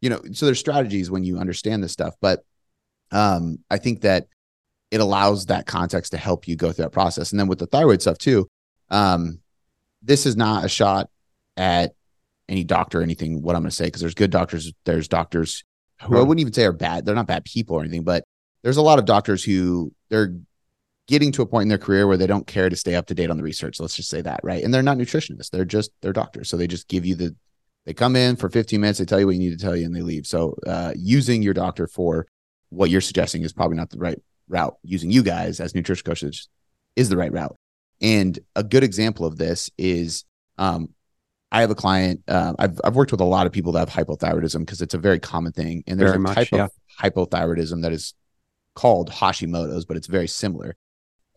You know, so there's strategies when you understand this stuff, but um, I think that it allows that context to help you go through that process. And then with the thyroid stuff too, um, this is not a shot at any doctor or anything. What I'm going to say because there's good doctors, there's doctors who I wouldn't even say are bad. They're not bad people or anything, but there's a lot of doctors who they're getting to a point in their career where they don't care to stay up to date on the research. Let's just say that, right? And they're not nutritionists. They're just they're doctors. So they just give you the they come in for 15 minutes, they tell you what you need to tell you, and they leave. So uh, using your doctor for what you're suggesting is probably not the right route. Using you guys as nutrition coaches is the right route. And a good example of this is um, I have a client. Uh, I've I've worked with a lot of people that have hypothyroidism because it's a very common thing, and there's Very a much, type yeah. of hypothyroidism that is called Hashimoto's, but it's very similar.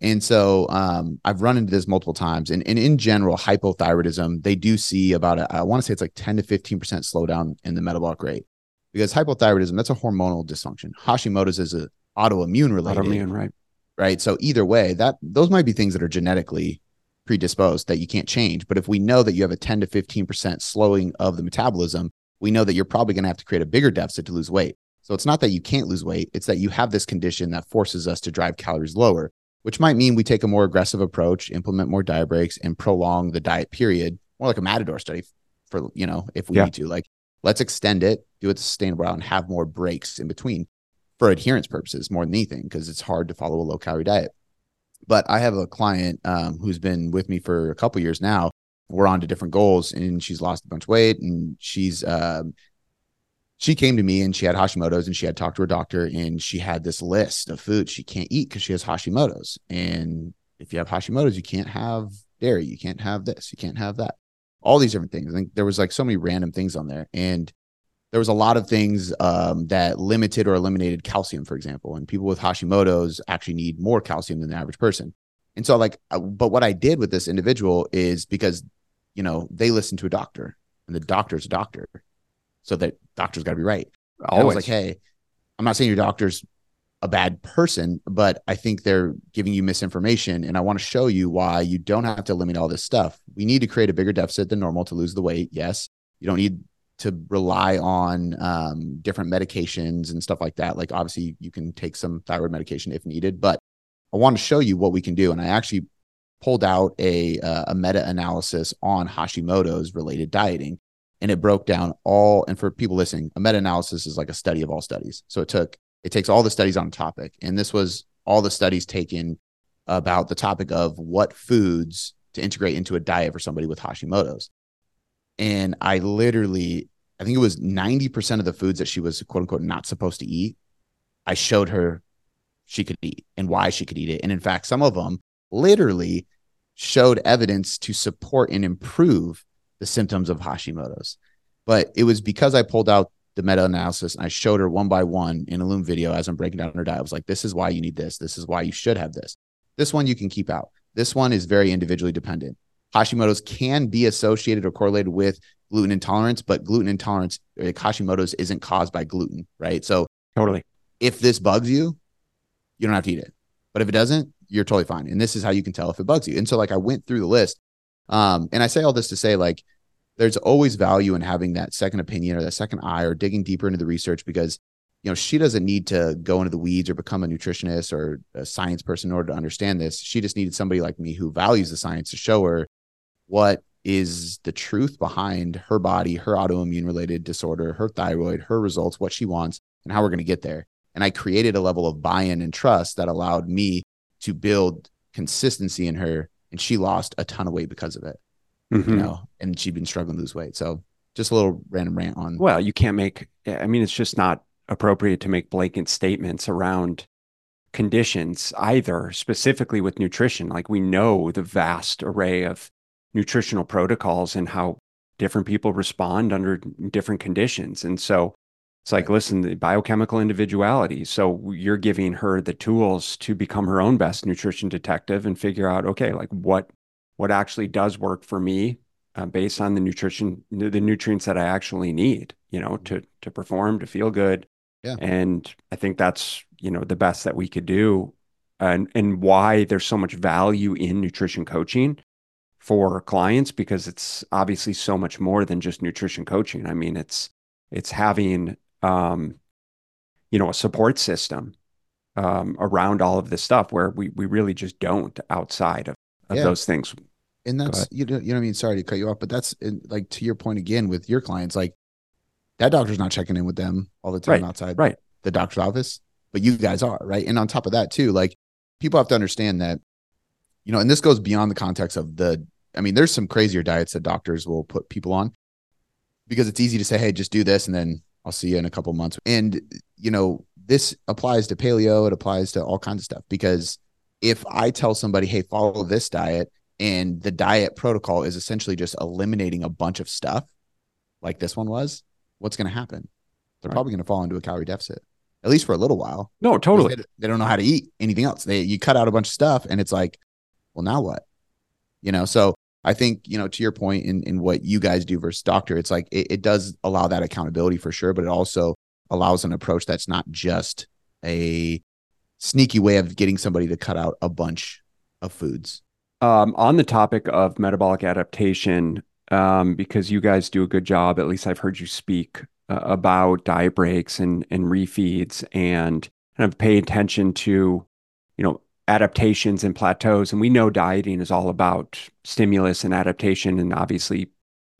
And so um, I've run into this multiple times. And, and in general, hypothyroidism, they do see about, a, I want to say it's like 10 to 15% slowdown in the metabolic rate because hypothyroidism, that's a hormonal dysfunction. Hashimoto's is an autoimmune related Autoimmune, right? right? So either way, that those might be things that are genetically predisposed that you can't change. But if we know that you have a 10 to 15% slowing of the metabolism, we know that you're probably going to have to create a bigger deficit to lose weight. So it's not that you can't lose weight, it's that you have this condition that forces us to drive calories lower, which might mean we take a more aggressive approach, implement more diet breaks, and prolong the diet period, more like a Matador study for, you know, if we Yeah. need to. Like, let's extend it, do it sustainable and have more breaks in between for adherence purposes more than anything, because it's hard to follow a low calorie diet. But I have a client um, who's been with me for a couple years now. We're on to different goals, and she's lost a bunch of weight, and she's um, she came to me and she had Hashimoto's, and she had talked to her doctor, and she had this list of foods she can't eat because she has Hashimoto's. And if you have Hashimoto's, you can't have dairy, you can't have this, you can't have that, all these different things. I think there was like so many random things on there, and there was a lot of things um, that limited or eliminated calcium, for example. And people with Hashimoto's actually need more calcium than the average person. And so, like, uh, but what I did with this individual is because, you know, they listen to a doctor, and the doctor's a doctor, so that doctor's got to be right. And I was Always. like, hey, I'm not saying your doctor's a bad person, but I think they're giving you misinformation. And I want to show you why you don't have to eliminate all this stuff. We need to create a bigger deficit than normal to lose the weight. Yes. You don't need to rely on um, different medications and stuff like that. Like, obviously, you can take some thyroid medication if needed, but I want to show you what we can do. And I actually pulled out a, uh, a meta analysis on Hashimoto's related dieting and it broke down all and for people listening a meta-analysis is like a study of all studies so it took it takes all the studies on a topic and this was all the studies taken about the topic of what foods to integrate into a diet for somebody with hashimoto's and i literally i think it was 90% of the foods that she was quote unquote not supposed to eat i showed her she could eat and why she could eat it and in fact some of them literally showed evidence to support and improve the symptoms of Hashimoto's. But it was because I pulled out the meta analysis and I showed her one by one in a Loom video as I'm breaking down her diet. I was like, this is why you need this. This is why you should have this. This one you can keep out. This one is very individually dependent. Hashimoto's can be associated or correlated with gluten intolerance, but gluten intolerance, like Hashimoto's, isn't caused by gluten, right? So Totally. if this bugs you, you don't have to eat it. But if it doesn't, you're totally fine. And this is how you can tell if it bugs you. And so like I went through the list. Um, and I say all this to say, like, there's always value in having that second opinion or that second eye or digging deeper into the research because you know she doesn't need to go into the weeds or become a nutritionist or a science person in order to understand this she just needed somebody like me who values the science to show her what is the truth behind her body her autoimmune related disorder her thyroid her results what she wants and how we're going to get there and i created a level of buy-in and trust that allowed me to build consistency in her and she lost a ton of weight because of it Mhm. you know and she'd been struggling to lose weight so just a little random rant on Well, you can't make, I mean, it's just not appropriate to make blanket statements around conditions either, specifically with nutrition. Like we know the vast array of nutritional protocols and how different people respond under different conditions. And so it's like, listen, the biochemical individuality. So you're giving her the tools to become her own best nutrition detective and figure out, okay, like what what actually does work for me uh, based on the nutrition, the the nutrients that I actually need, you know, to to perform, to feel good. Yeah. And I think that's, you know, the best that we could do, and and why there's so much value in nutrition coaching for clients because it's obviously so much more than just nutrition coaching. I mean, it's it's having um, you know, a support system um, around all of this stuff where we we really just don't outside of, of Yeah. those things. and that's you know, you know what I mean. Sorry to cut you off, but that's like to your point again with your clients. Like that doctor's not checking in with them all the time Right, outside right. the doctor's office, but you guys are right. And on top of that, too, like people have to understand that, you know, and this goes beyond the context of the. I mean, there's some crazier diets that doctors will put people on because it's easy to say, hey, just do this, and then I'll see you in a couple months. And you know, this applies to paleo. It applies to all kinds of stuff because if I tell somebody, hey, follow this diet and the diet protocol is essentially just eliminating a bunch of stuff like this one was, what's going to happen? They're Right. probably going to fall into a calorie deficit, at least for a little while. No, totally. They, they don't know how to eat anything else. They you cut out a bunch of stuff and it's like, well, now what? You know, so I think, you know, to your point in, in what you guys do versus doctor, it's like it, it does allow that accountability for sure, but it also allows an approach that's not just a sneaky way of getting somebody to cut out a bunch of foods. Um, on the topic of metabolic adaptation, um, because you guys do a good job, at least I've heard you speak uh, about diet breaks and and refeeds and kind of pay attention to, you know, adaptations and plateaus. And we know dieting is all about stimulus and adaptation, and obviously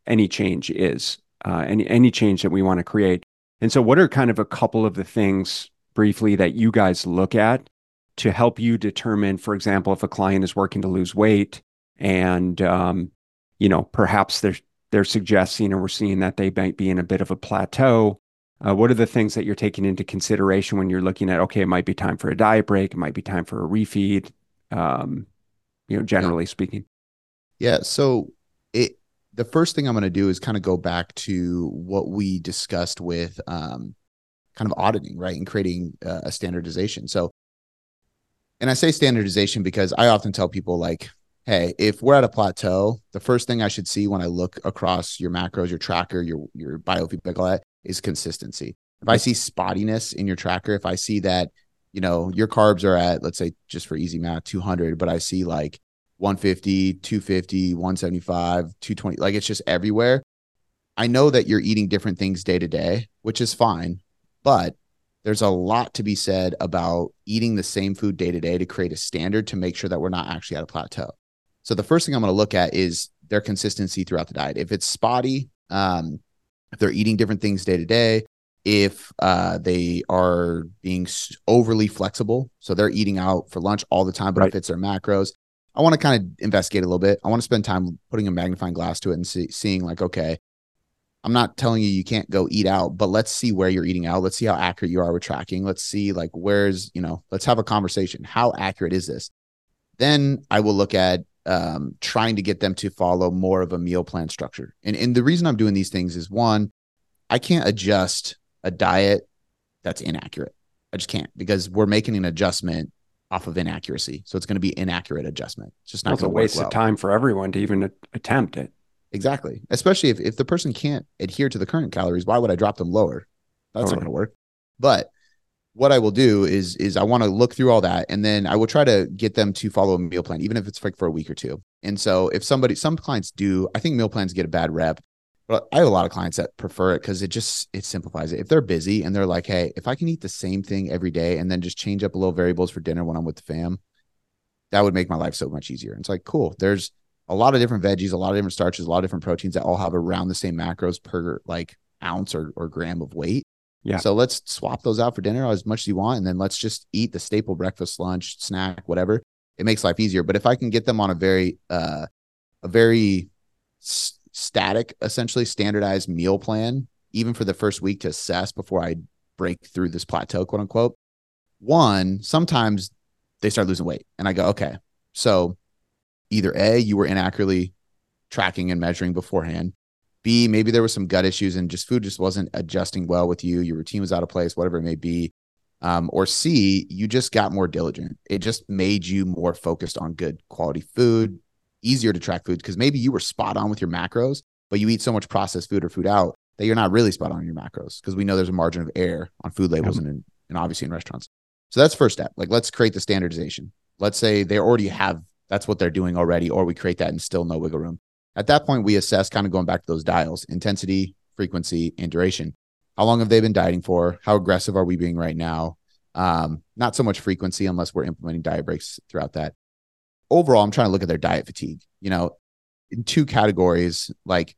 any change is uh, any any change that we want to create. And so, what are kind of a couple of the things briefly that you guys look at to help you determine, for example, if a client is working to lose weight and um, you know perhaps they're they're suggesting or we're seeing that they might be in a bit of a plateau. Uh, what are the things that you're taking into consideration when you're looking at okay, it might be time for a diet break, it might be time for a refeed, um, you know, generally speaking. Yeah. So it the first thing I'm going to do is kind of go back to what we discussed with um, kind of auditing, right, and creating uh, a standardization. So, and I say standardization because I often tell people like, hey, if we're at a plateau, the first thing I should see when I look across your macros, your tracker, your your biofeedback, all that is consistency. If I see spottiness in your tracker, if I see that, you know, your carbs are at, let's say, just for easy math, 200, but I see like 150, 250, 175, 220, like it's just everywhere. I know that you're eating different things day to day, which is fine, but there's a lot to be said about eating the same food day to day to create a standard to make sure that we're not actually at a plateau. So the first thing I'm going to look at is their consistency throughout the diet. If it's spotty, um, if they're eating different things day to day, if uh, they are being overly flexible, so they're eating out for lunch all the time, but Right. it fits their macros. I want to kind of investigate a little bit. I want to spend time putting a magnifying glass to it and see, seeing like, okay, I'm not telling you you can't go eat out, but let's see where you're eating out. Let's see how accurate you are with tracking. Let's see like where's, you know, let's have a conversation. How accurate is this? Then I will look at um, trying to get them to follow more of a meal plan structure. And and the reason I'm doing these things is one, I can't adjust a diet that's inaccurate. I just can't because we're making an adjustment off of inaccuracy. So it's going to be inaccurate adjustment. It's just not That's a going to work waste well. of time for everyone to even attempt it. Exactly. Especially if, if the person can't adhere to the current calories, why would I drop them lower? That's not going to work. But what I will do is is I want to look through all that and then I will try to get them to follow a meal plan, even if it's like for a week or two. And so if somebody some clients do, I think meal plans get a bad rep But I have a lot of clients that prefer it because it just it simplifies it. If they're busy and they're like, hey, if I can eat the same thing every day and then just change up a little variables for dinner when I'm with the fam, that would make my life so much easier. And it's like, cool. There's a lot of different veggies, a lot of different starches, a lot of different proteins that all have around the same macros per like ounce or, or gram of weight. Yeah. So let's swap those out for dinner as much as you want. And then let's just eat the staple breakfast, lunch, snack, whatever. It makes life easier. But if I can get them on a very, uh, a very s- static, essentially standardized meal plan, even for the first week to assess before I break through this plateau, quote unquote. One, sometimes they start losing weight. And I go, okay, so either A, you were inaccurately tracking and measuring beforehand. B, maybe there was some gut issues and just food just wasn't adjusting well with you. Your routine was out of place, whatever it may be. Um, or C, you just got more diligent. It just made you more focused on good quality food, easier to track food because maybe you were spot on with your macros, but you eat so much processed food or food out that you're not really spot on your macros because we know there's a margin of error on food labels and, in, and obviously in restaurants. So that's first step. Like let's create the standardization. Let's say they already have that's what they're doing already, or we create that and still no wiggle room. At that point, we assess kind of going back to those dials intensity, frequency, and duration. How long have they been dieting for? How aggressive are we being right now? Um, not so much frequency unless we're implementing diet breaks throughout that. Overall, I'm trying to look at their diet fatigue. You know, in two categories. Like,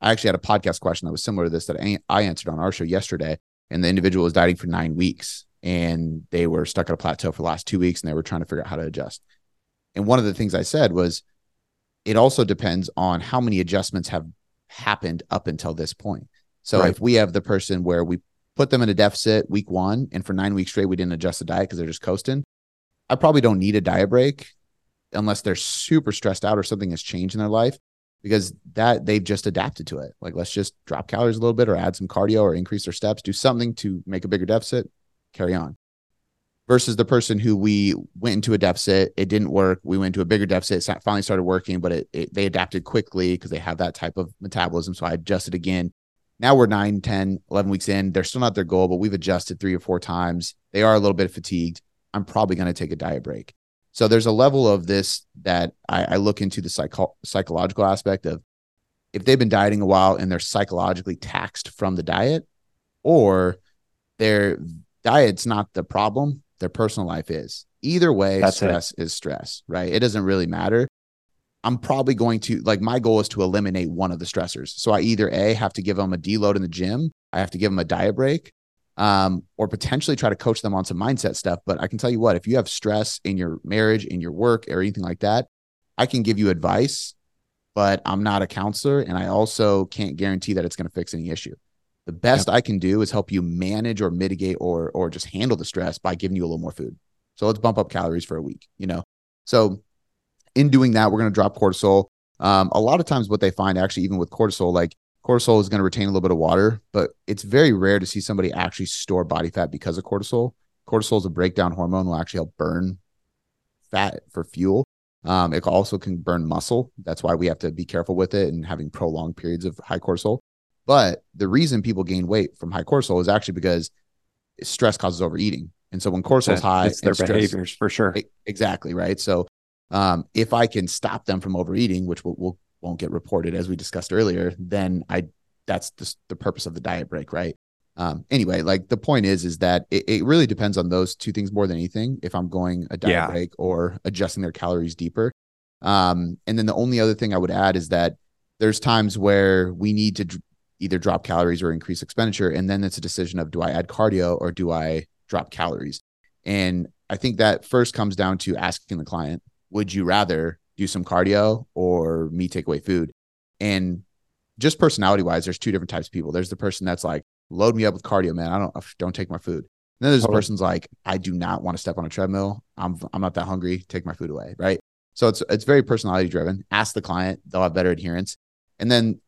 I actually had a podcast question that was similar to this that I answered on our show yesterday, and the individual was dieting for nine weeks and they were stuck at a plateau for the last two weeks and they were trying to figure out how to adjust. And one of the things I said was, it also depends on how many adjustments have happened up until this point. So right. if we have the person where we put them in a deficit week one and for nine weeks straight we didn't adjust the diet because they're just coasting, I probably don't need a diet break unless they're super stressed out or something has changed in their life because that they've just adapted to it. Like let's just drop calories a little bit or add some cardio or increase their steps, do something to make a bigger deficit, carry on versus the person who we went into a deficit it didn't work. We went to a bigger deficit it finally started working but it, it they adapted quickly because they have that type of metabolism so i adjusted again. Now we're 9 10 11 weeks in. They're still not their goal but we've adjusted three or four times. They are a little bit fatigued. I'm probably going to take a diet break. So there's a level of this that i, I look into the psycho- psychological aspect of if they've been dieting a while and they're psychologically taxed from the diet or their diet's not the problem their personal life is. Either way, That's stress it. is stress, right? It doesn't really matter. I'm probably going to like my goal is to eliminate one of the stressors. So I either a have to give them a deload in the gym, I have to give them a diet break, um, or potentially try to coach them on some mindset stuff. But I can tell you what, if you have stress in your marriage, in your work, or anything like that, I can give you advice, but I'm not a counselor, and I also can't guarantee that it's going to fix any issue. The best yep. I can do is help you manage or mitigate or or just handle the stress by giving you a little more food. So let's bump up calories for a week, you know. So in doing that, we're going to drop cortisol. Um, a lot of times, what they find actually, even with cortisol, like cortisol is going to retain a little bit of water, but it's very rare to see somebody actually store body fat because of cortisol. Cortisol is a breakdown hormone, will actually help burn fat for fuel. Um, it also can burn muscle. That's why we have to be careful with it and having prolonged periods of high cortisol. But the reason people gain weight from high cortisol is actually because stress causes overeating. And so when cortisol is high, it's their stress, behaviors for sure. Exactly. Right. So um, if I can stop them from overeating, which will, will, won't get reported as we discussed earlier, then I, that's the, the purpose of the diet break. Right. Um, anyway, like the point is, is that it, it, really depends on those two things more than anything. If I'm going a diet yeah. break or adjusting their calories deeper. Um, and then the only other thing I would add is that there's times where we need to either drop calories or increase expenditure. And then it's a decision of do I add cardio or do I drop calories? And I think that first comes down to asking the client, would you rather do some cardio or me take away food? And just personality wise, there's two different types of people. There's the person that's like, load me up with cardio, man. I don't don't take my food. And then there's a person's like, I do not want to step on a treadmill. I'm I'm not that hungry. Take my food away. Right. So it's it's very personality driven. Ask the client, they'll have better adherence. And then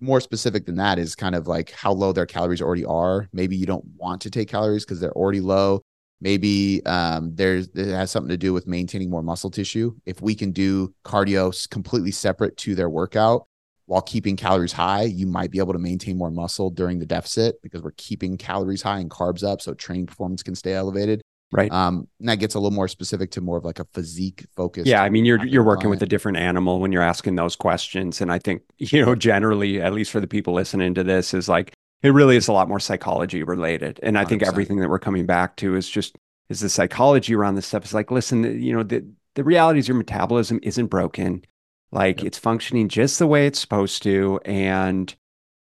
more specific than that is kind of like how low their calories already are. Maybe you don't want to take calories because they're already low. Maybe um, there's it has something to do with maintaining more muscle tissue. If we can do cardio completely separate to their workout while keeping calories high, you might be able to maintain more muscle during the deficit because we're keeping calories high and carbs up, so training performance can stay elevated. Right. Um, and that gets a little more specific to more of like a physique focus. Yeah, I mean, you're you're working with a different animal when you're asking those questions, and I think <laughs> you know generally, at least for the people listening to this, is like it really is a lot more psychology related, and I 100%. think everything that we're coming back to is just is the psychology around this stuff. Is like, listen, you know, the the reality is your metabolism isn't broken, like yep. it's functioning just the way it's supposed to, and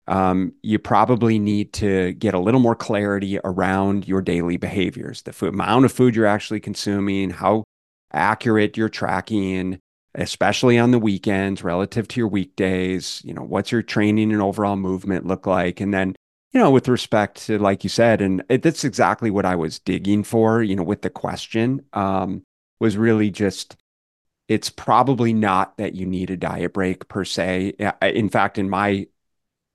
um, you probably need to get a little more clarity around your daily behaviors, the food, amount of food you're actually consuming, how accurate you're tracking, especially on the weekends relative to your weekdays. You know, what's your training and overall movement look like? And then, you know, with respect to, like you said, and it, that's exactly what I was digging for, you know, with the question um, was really just, it's probably not that you need a diet break per se. In fact, in my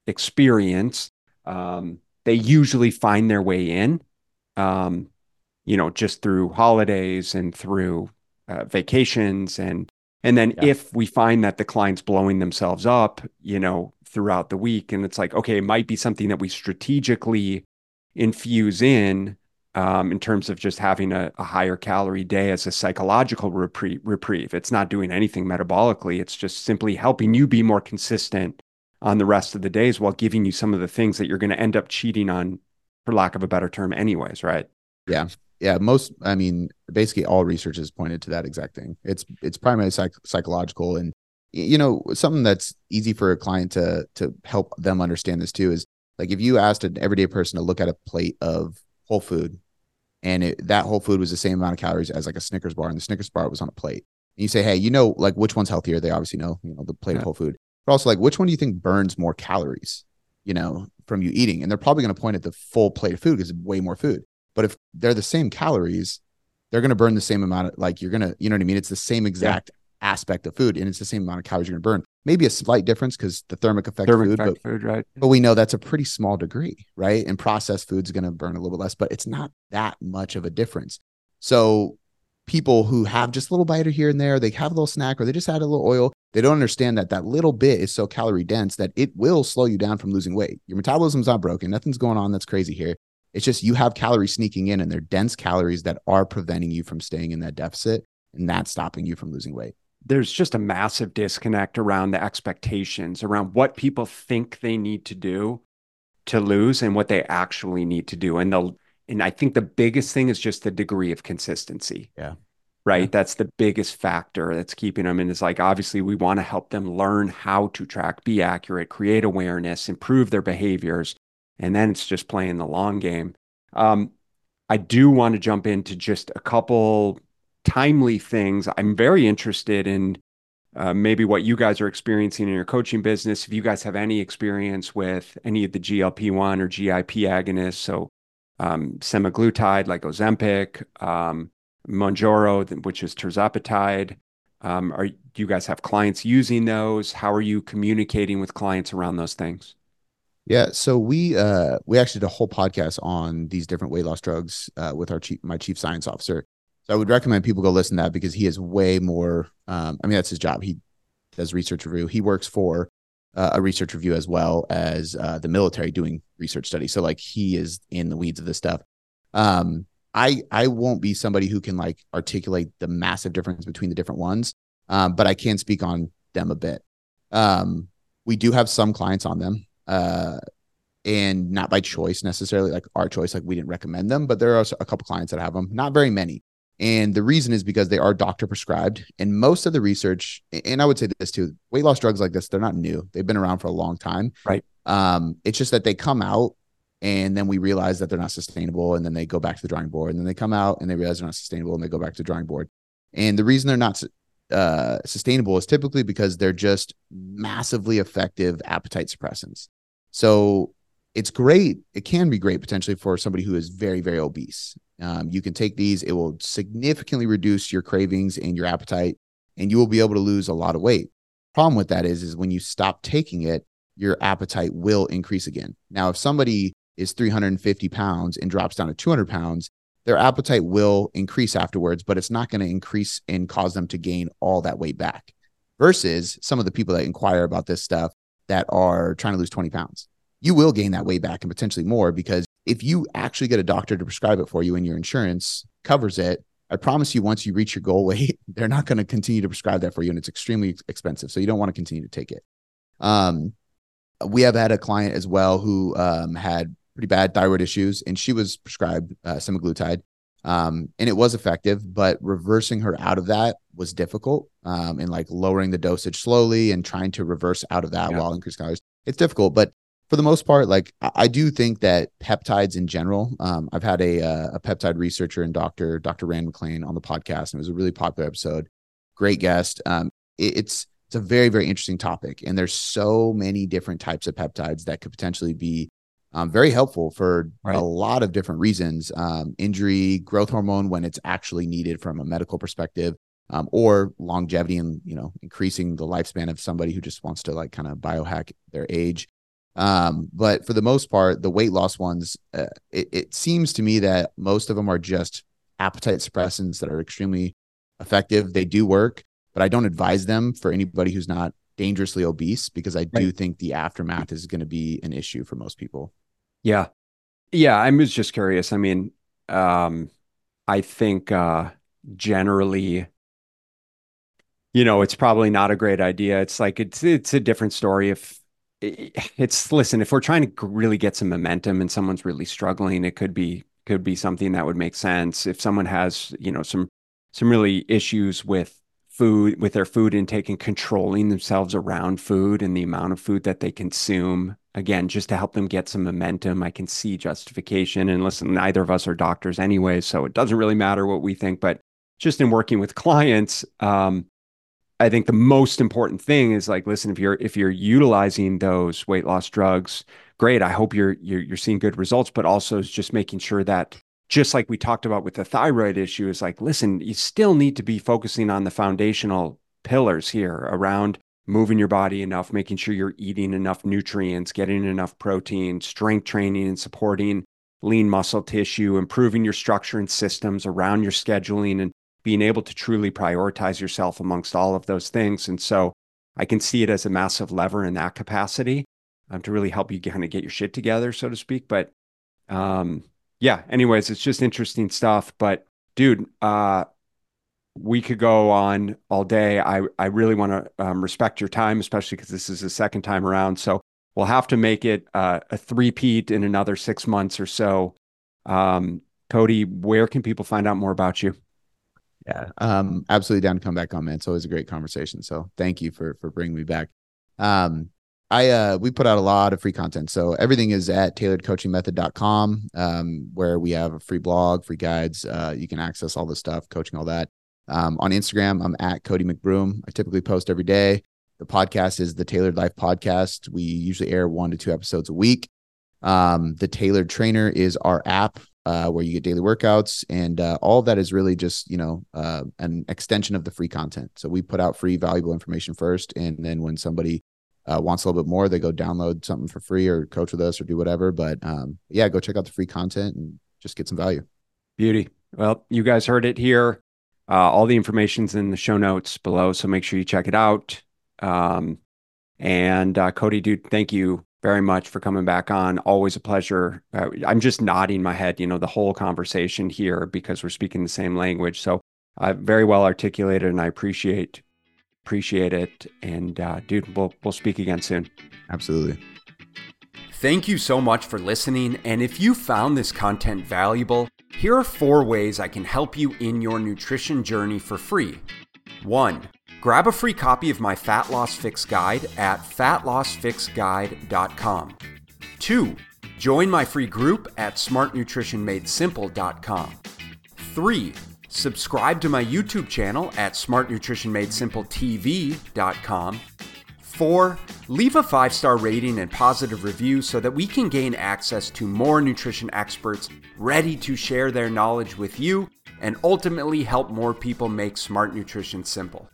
experience, um, they usually find their way in, um, you know, just through holidays and through uh, vacations and and then yeah. if we find that the client's blowing themselves up, you know, throughout the week, and it's like, okay, it might be something that we strategically infuse in um, in terms of just having a, a, higher calorie day as a psychological reprieve, reprieve. It's not doing anything metabolically. It's just simply helping you be more consistent on the rest of the days while giving you some of the things that you're going to end up cheating on for lack of a better term anyways right? Yeah. Yeah most i mean basically all research has pointed to that exact thing. It's it's primarily psych- psychological and you know something that's easy for a client to to help them understand this too is like if you asked an everyday person to look at a plate of whole food and it, that whole food was the same amount of calories as like a snickers bar and the snickers bar was on a plate and you say hey you know like which one's healthier? They obviously know you know the plate yeah. of whole food but also like which one do you think burns more calories you know from you eating? And they're probably going to point at the full plate of food because it's way more food. But if they're the same calories they're going to burn the same amount of like you're going to you know what i mean? It's the same exact yeah. aspect of food and it's the same amount of calories you're going to burn. Maybe a slight difference because the thermic effect thermic food, effect but, food right. but we know that's a pretty small degree right? And processed food's going to burn a little bit less but it's not that much of a difference. So people who have just a little bite here and there they have a little snack or they just add a little oil they don't understand that that little bit is so calorie dense that it will slow you down from losing weight. Your metabolism's not broken. Nothing's going on that's crazy here. It's just you have calories sneaking in and they're dense calories that are preventing you from staying in that deficit and that's stopping you from losing weight. There's just a massive disconnect around the expectations, around what people think they need to do to lose and what they actually need to do. And the and I think the biggest thing is just the degree of consistency. Yeah right? That's the biggest factor that's keeping them. And it's like, obviously, we want to help them learn how to track, be accurate, create awareness, improve their behaviors. And then it's just playing the long game. Um, I do want to jump into just a couple timely things. I'm very interested in uh, maybe what you guys are experiencing in your coaching business. If you guys have any experience with any of the GLP 1 or GIP agonists, so um, semaglutide like Ozempic, um, Mounjaro, which is tirzepatide. Um, are do you guys have clients using those? How are you communicating with clients around those things? Yeah, so we uh, we actually did a whole podcast on these different weight loss drugs uh, with our chief, my chief science officer. So I would recommend people go listen to that because he is way more. Um, I mean, that's his job. He does research review. He works for uh, a research review as well as uh, the military doing research studies. So like he is in the weeds of this stuff. Um, I I won't be somebody who can like articulate the massive difference between the different ones, um, but I can speak on them a bit. Um, we do have some clients on them, uh, and not by choice necessarily, like our choice. Like we didn't recommend them, but there are a couple clients that have them. Not very many, and the reason is because they are doctor prescribed, and most of the research, and I would say this too, weight loss drugs like this, they're not new. They've been around for a long time. Right. Um, it's just that they come out and then we realize that they're not sustainable and then they go back to the drawing board and then they come out and they realize they're not sustainable and they go back to the drawing board. And the reason they're not uh, sustainable is typically because they're just massively effective appetite suppressants. So it's great it can be great potentially for somebody who is very very obese. Um, you can take these it will significantly reduce your cravings and your appetite and you will be able to lose a lot of weight. Problem with that is is when you stop taking it your appetite will increase again. Now if somebody is 350 pounds and drops down to 200 pounds, their appetite will increase afterwards, but it's not going to increase and cause them to gain all that weight back. Versus some of the people that inquire about this stuff that are trying to lose 20 pounds. You will gain that weight back and potentially more because if you actually get a doctor to prescribe it for you and your insurance covers it, I promise you, once you reach your goal <laughs> weight, they're not going to continue to prescribe that for you, and it's extremely expensive. So you don't want to continue to take it. Um, we have had a client as well who um, had pretty bad thyroid issues, and she was prescribed uh, semaglutide, um, and it was effective. But reversing her out of that was difficult, um, and like lowering the dosage slowly and trying to reverse out of that yeah. while increasing calories, it's difficult. But for the most part, like I do think that peptides in general. Um, I've had a uh, a peptide researcher and doctor, Dr. Rand McClain on the podcast, and it was a really popular episode. Great guest. Um, it, it's it's a very very interesting topic, and there's so many different types of peptides that could potentially be um, very helpful for right. a lot of different reasons. Um, injury, growth hormone when it's actually needed from a medical perspective. Um, or longevity and you know increasing the lifespan of somebody who just wants to like kind of biohack their age um, but for the most part, the weight loss ones, uh, it, it seems to me that most of them are just appetite suppressants that are extremely effective. They do work, but I don't advise them for anybody who's not dangerously obese because I do right. think the aftermath is going to be an issue for most people. Yeah. Yeah. I was just curious. I mean, um, I think uh, generally, you know, it's probably not a great idea. It's like it's it's a different story if it's listen if we're trying to really get some momentum and someone's really struggling it could be could be something that would make sense if someone has you know some some really issues with food with their food intake and controlling themselves around food and the amount of food that they consume again just to help them get some momentum i can see justification and listen neither of us are doctors anyway so it doesn't really matter what we think but just in working with <laughs> clients um, I think the most important thing is like, listen, if you're if you're utilizing those weight loss drugs, great. I hope you're you're, you're seeing good results, but also just making sure that just like we talked about with the thyroid issue, is like, listen, you still need to be focusing on the foundational pillars here around moving your body enough, making sure you're eating enough nutrients, getting enough protein, strength training and supporting lean muscle tissue, improving your structure and systems around your scheduling and being able to truly prioritize yourself amongst all of those things. And so I can see it as a massive lever in that capacity um, to really help you kind of get your shit together, so to speak. But um, yeah, anyways, it's just interesting stuff. But dude, uh, we could go on all day. I, I really want to um, respect your time, especially because this is the second time around. So we'll have to make it uh, a three-peat in another six months or so. Um, Cody, where can people find out more about you? Yeah, um, absolutely down to come back on, man. It's always a great conversation. So thank you for for bringing me back. Um, I uh we put out a lot of free content. So everything is at tailoredcoachingmethod.com, um, where we have a free blog, free guides. Uh, you can access all the stuff, coaching, all that. Um, on Instagram, I'm at Cody McBroom. I typically post every day. The podcast is the Tailored Life Podcast. We usually air one to two episodes a week. Um, the Tailored Trainer is our app uh, where you get daily workouts, and uh, all that is really just you know uh, an extension of the free content. So we put out free, valuable information first, and then when somebody uh, wants a little bit more, they go download something for free or coach with us or do whatever. But um, yeah, go check out the free content and just get some value. Beauty. Well, you guys heard it here. Uh, all the information's in the show notes below, so make sure you check it out. Um, and uh, Cody, dude, thank you very much for coming back on. Always a pleasure. Uh, I'm just nodding my head, you know, the whole conversation here because we're speaking the same language. So uh, very well articulated, and I appreciate appreciate it. And uh, dude, we'll we'll speak again soon. Absolutely. Thank you so much for listening. And if you found this content valuable, here are four ways I can help you in your nutrition journey for free. One Grab a free copy of my Fat Loss Fix Guide at fatlossfixguide.com. 2. Join my free group at smartnutritionmadesimple.com. 3. Subscribe to my YouTube channel at smartnutritionmadesimpletv.com. 4. Leave a five star rating and positive review so that we can gain access to more nutrition experts ready to share their knowledge with you and ultimately help more people make smart nutrition simple.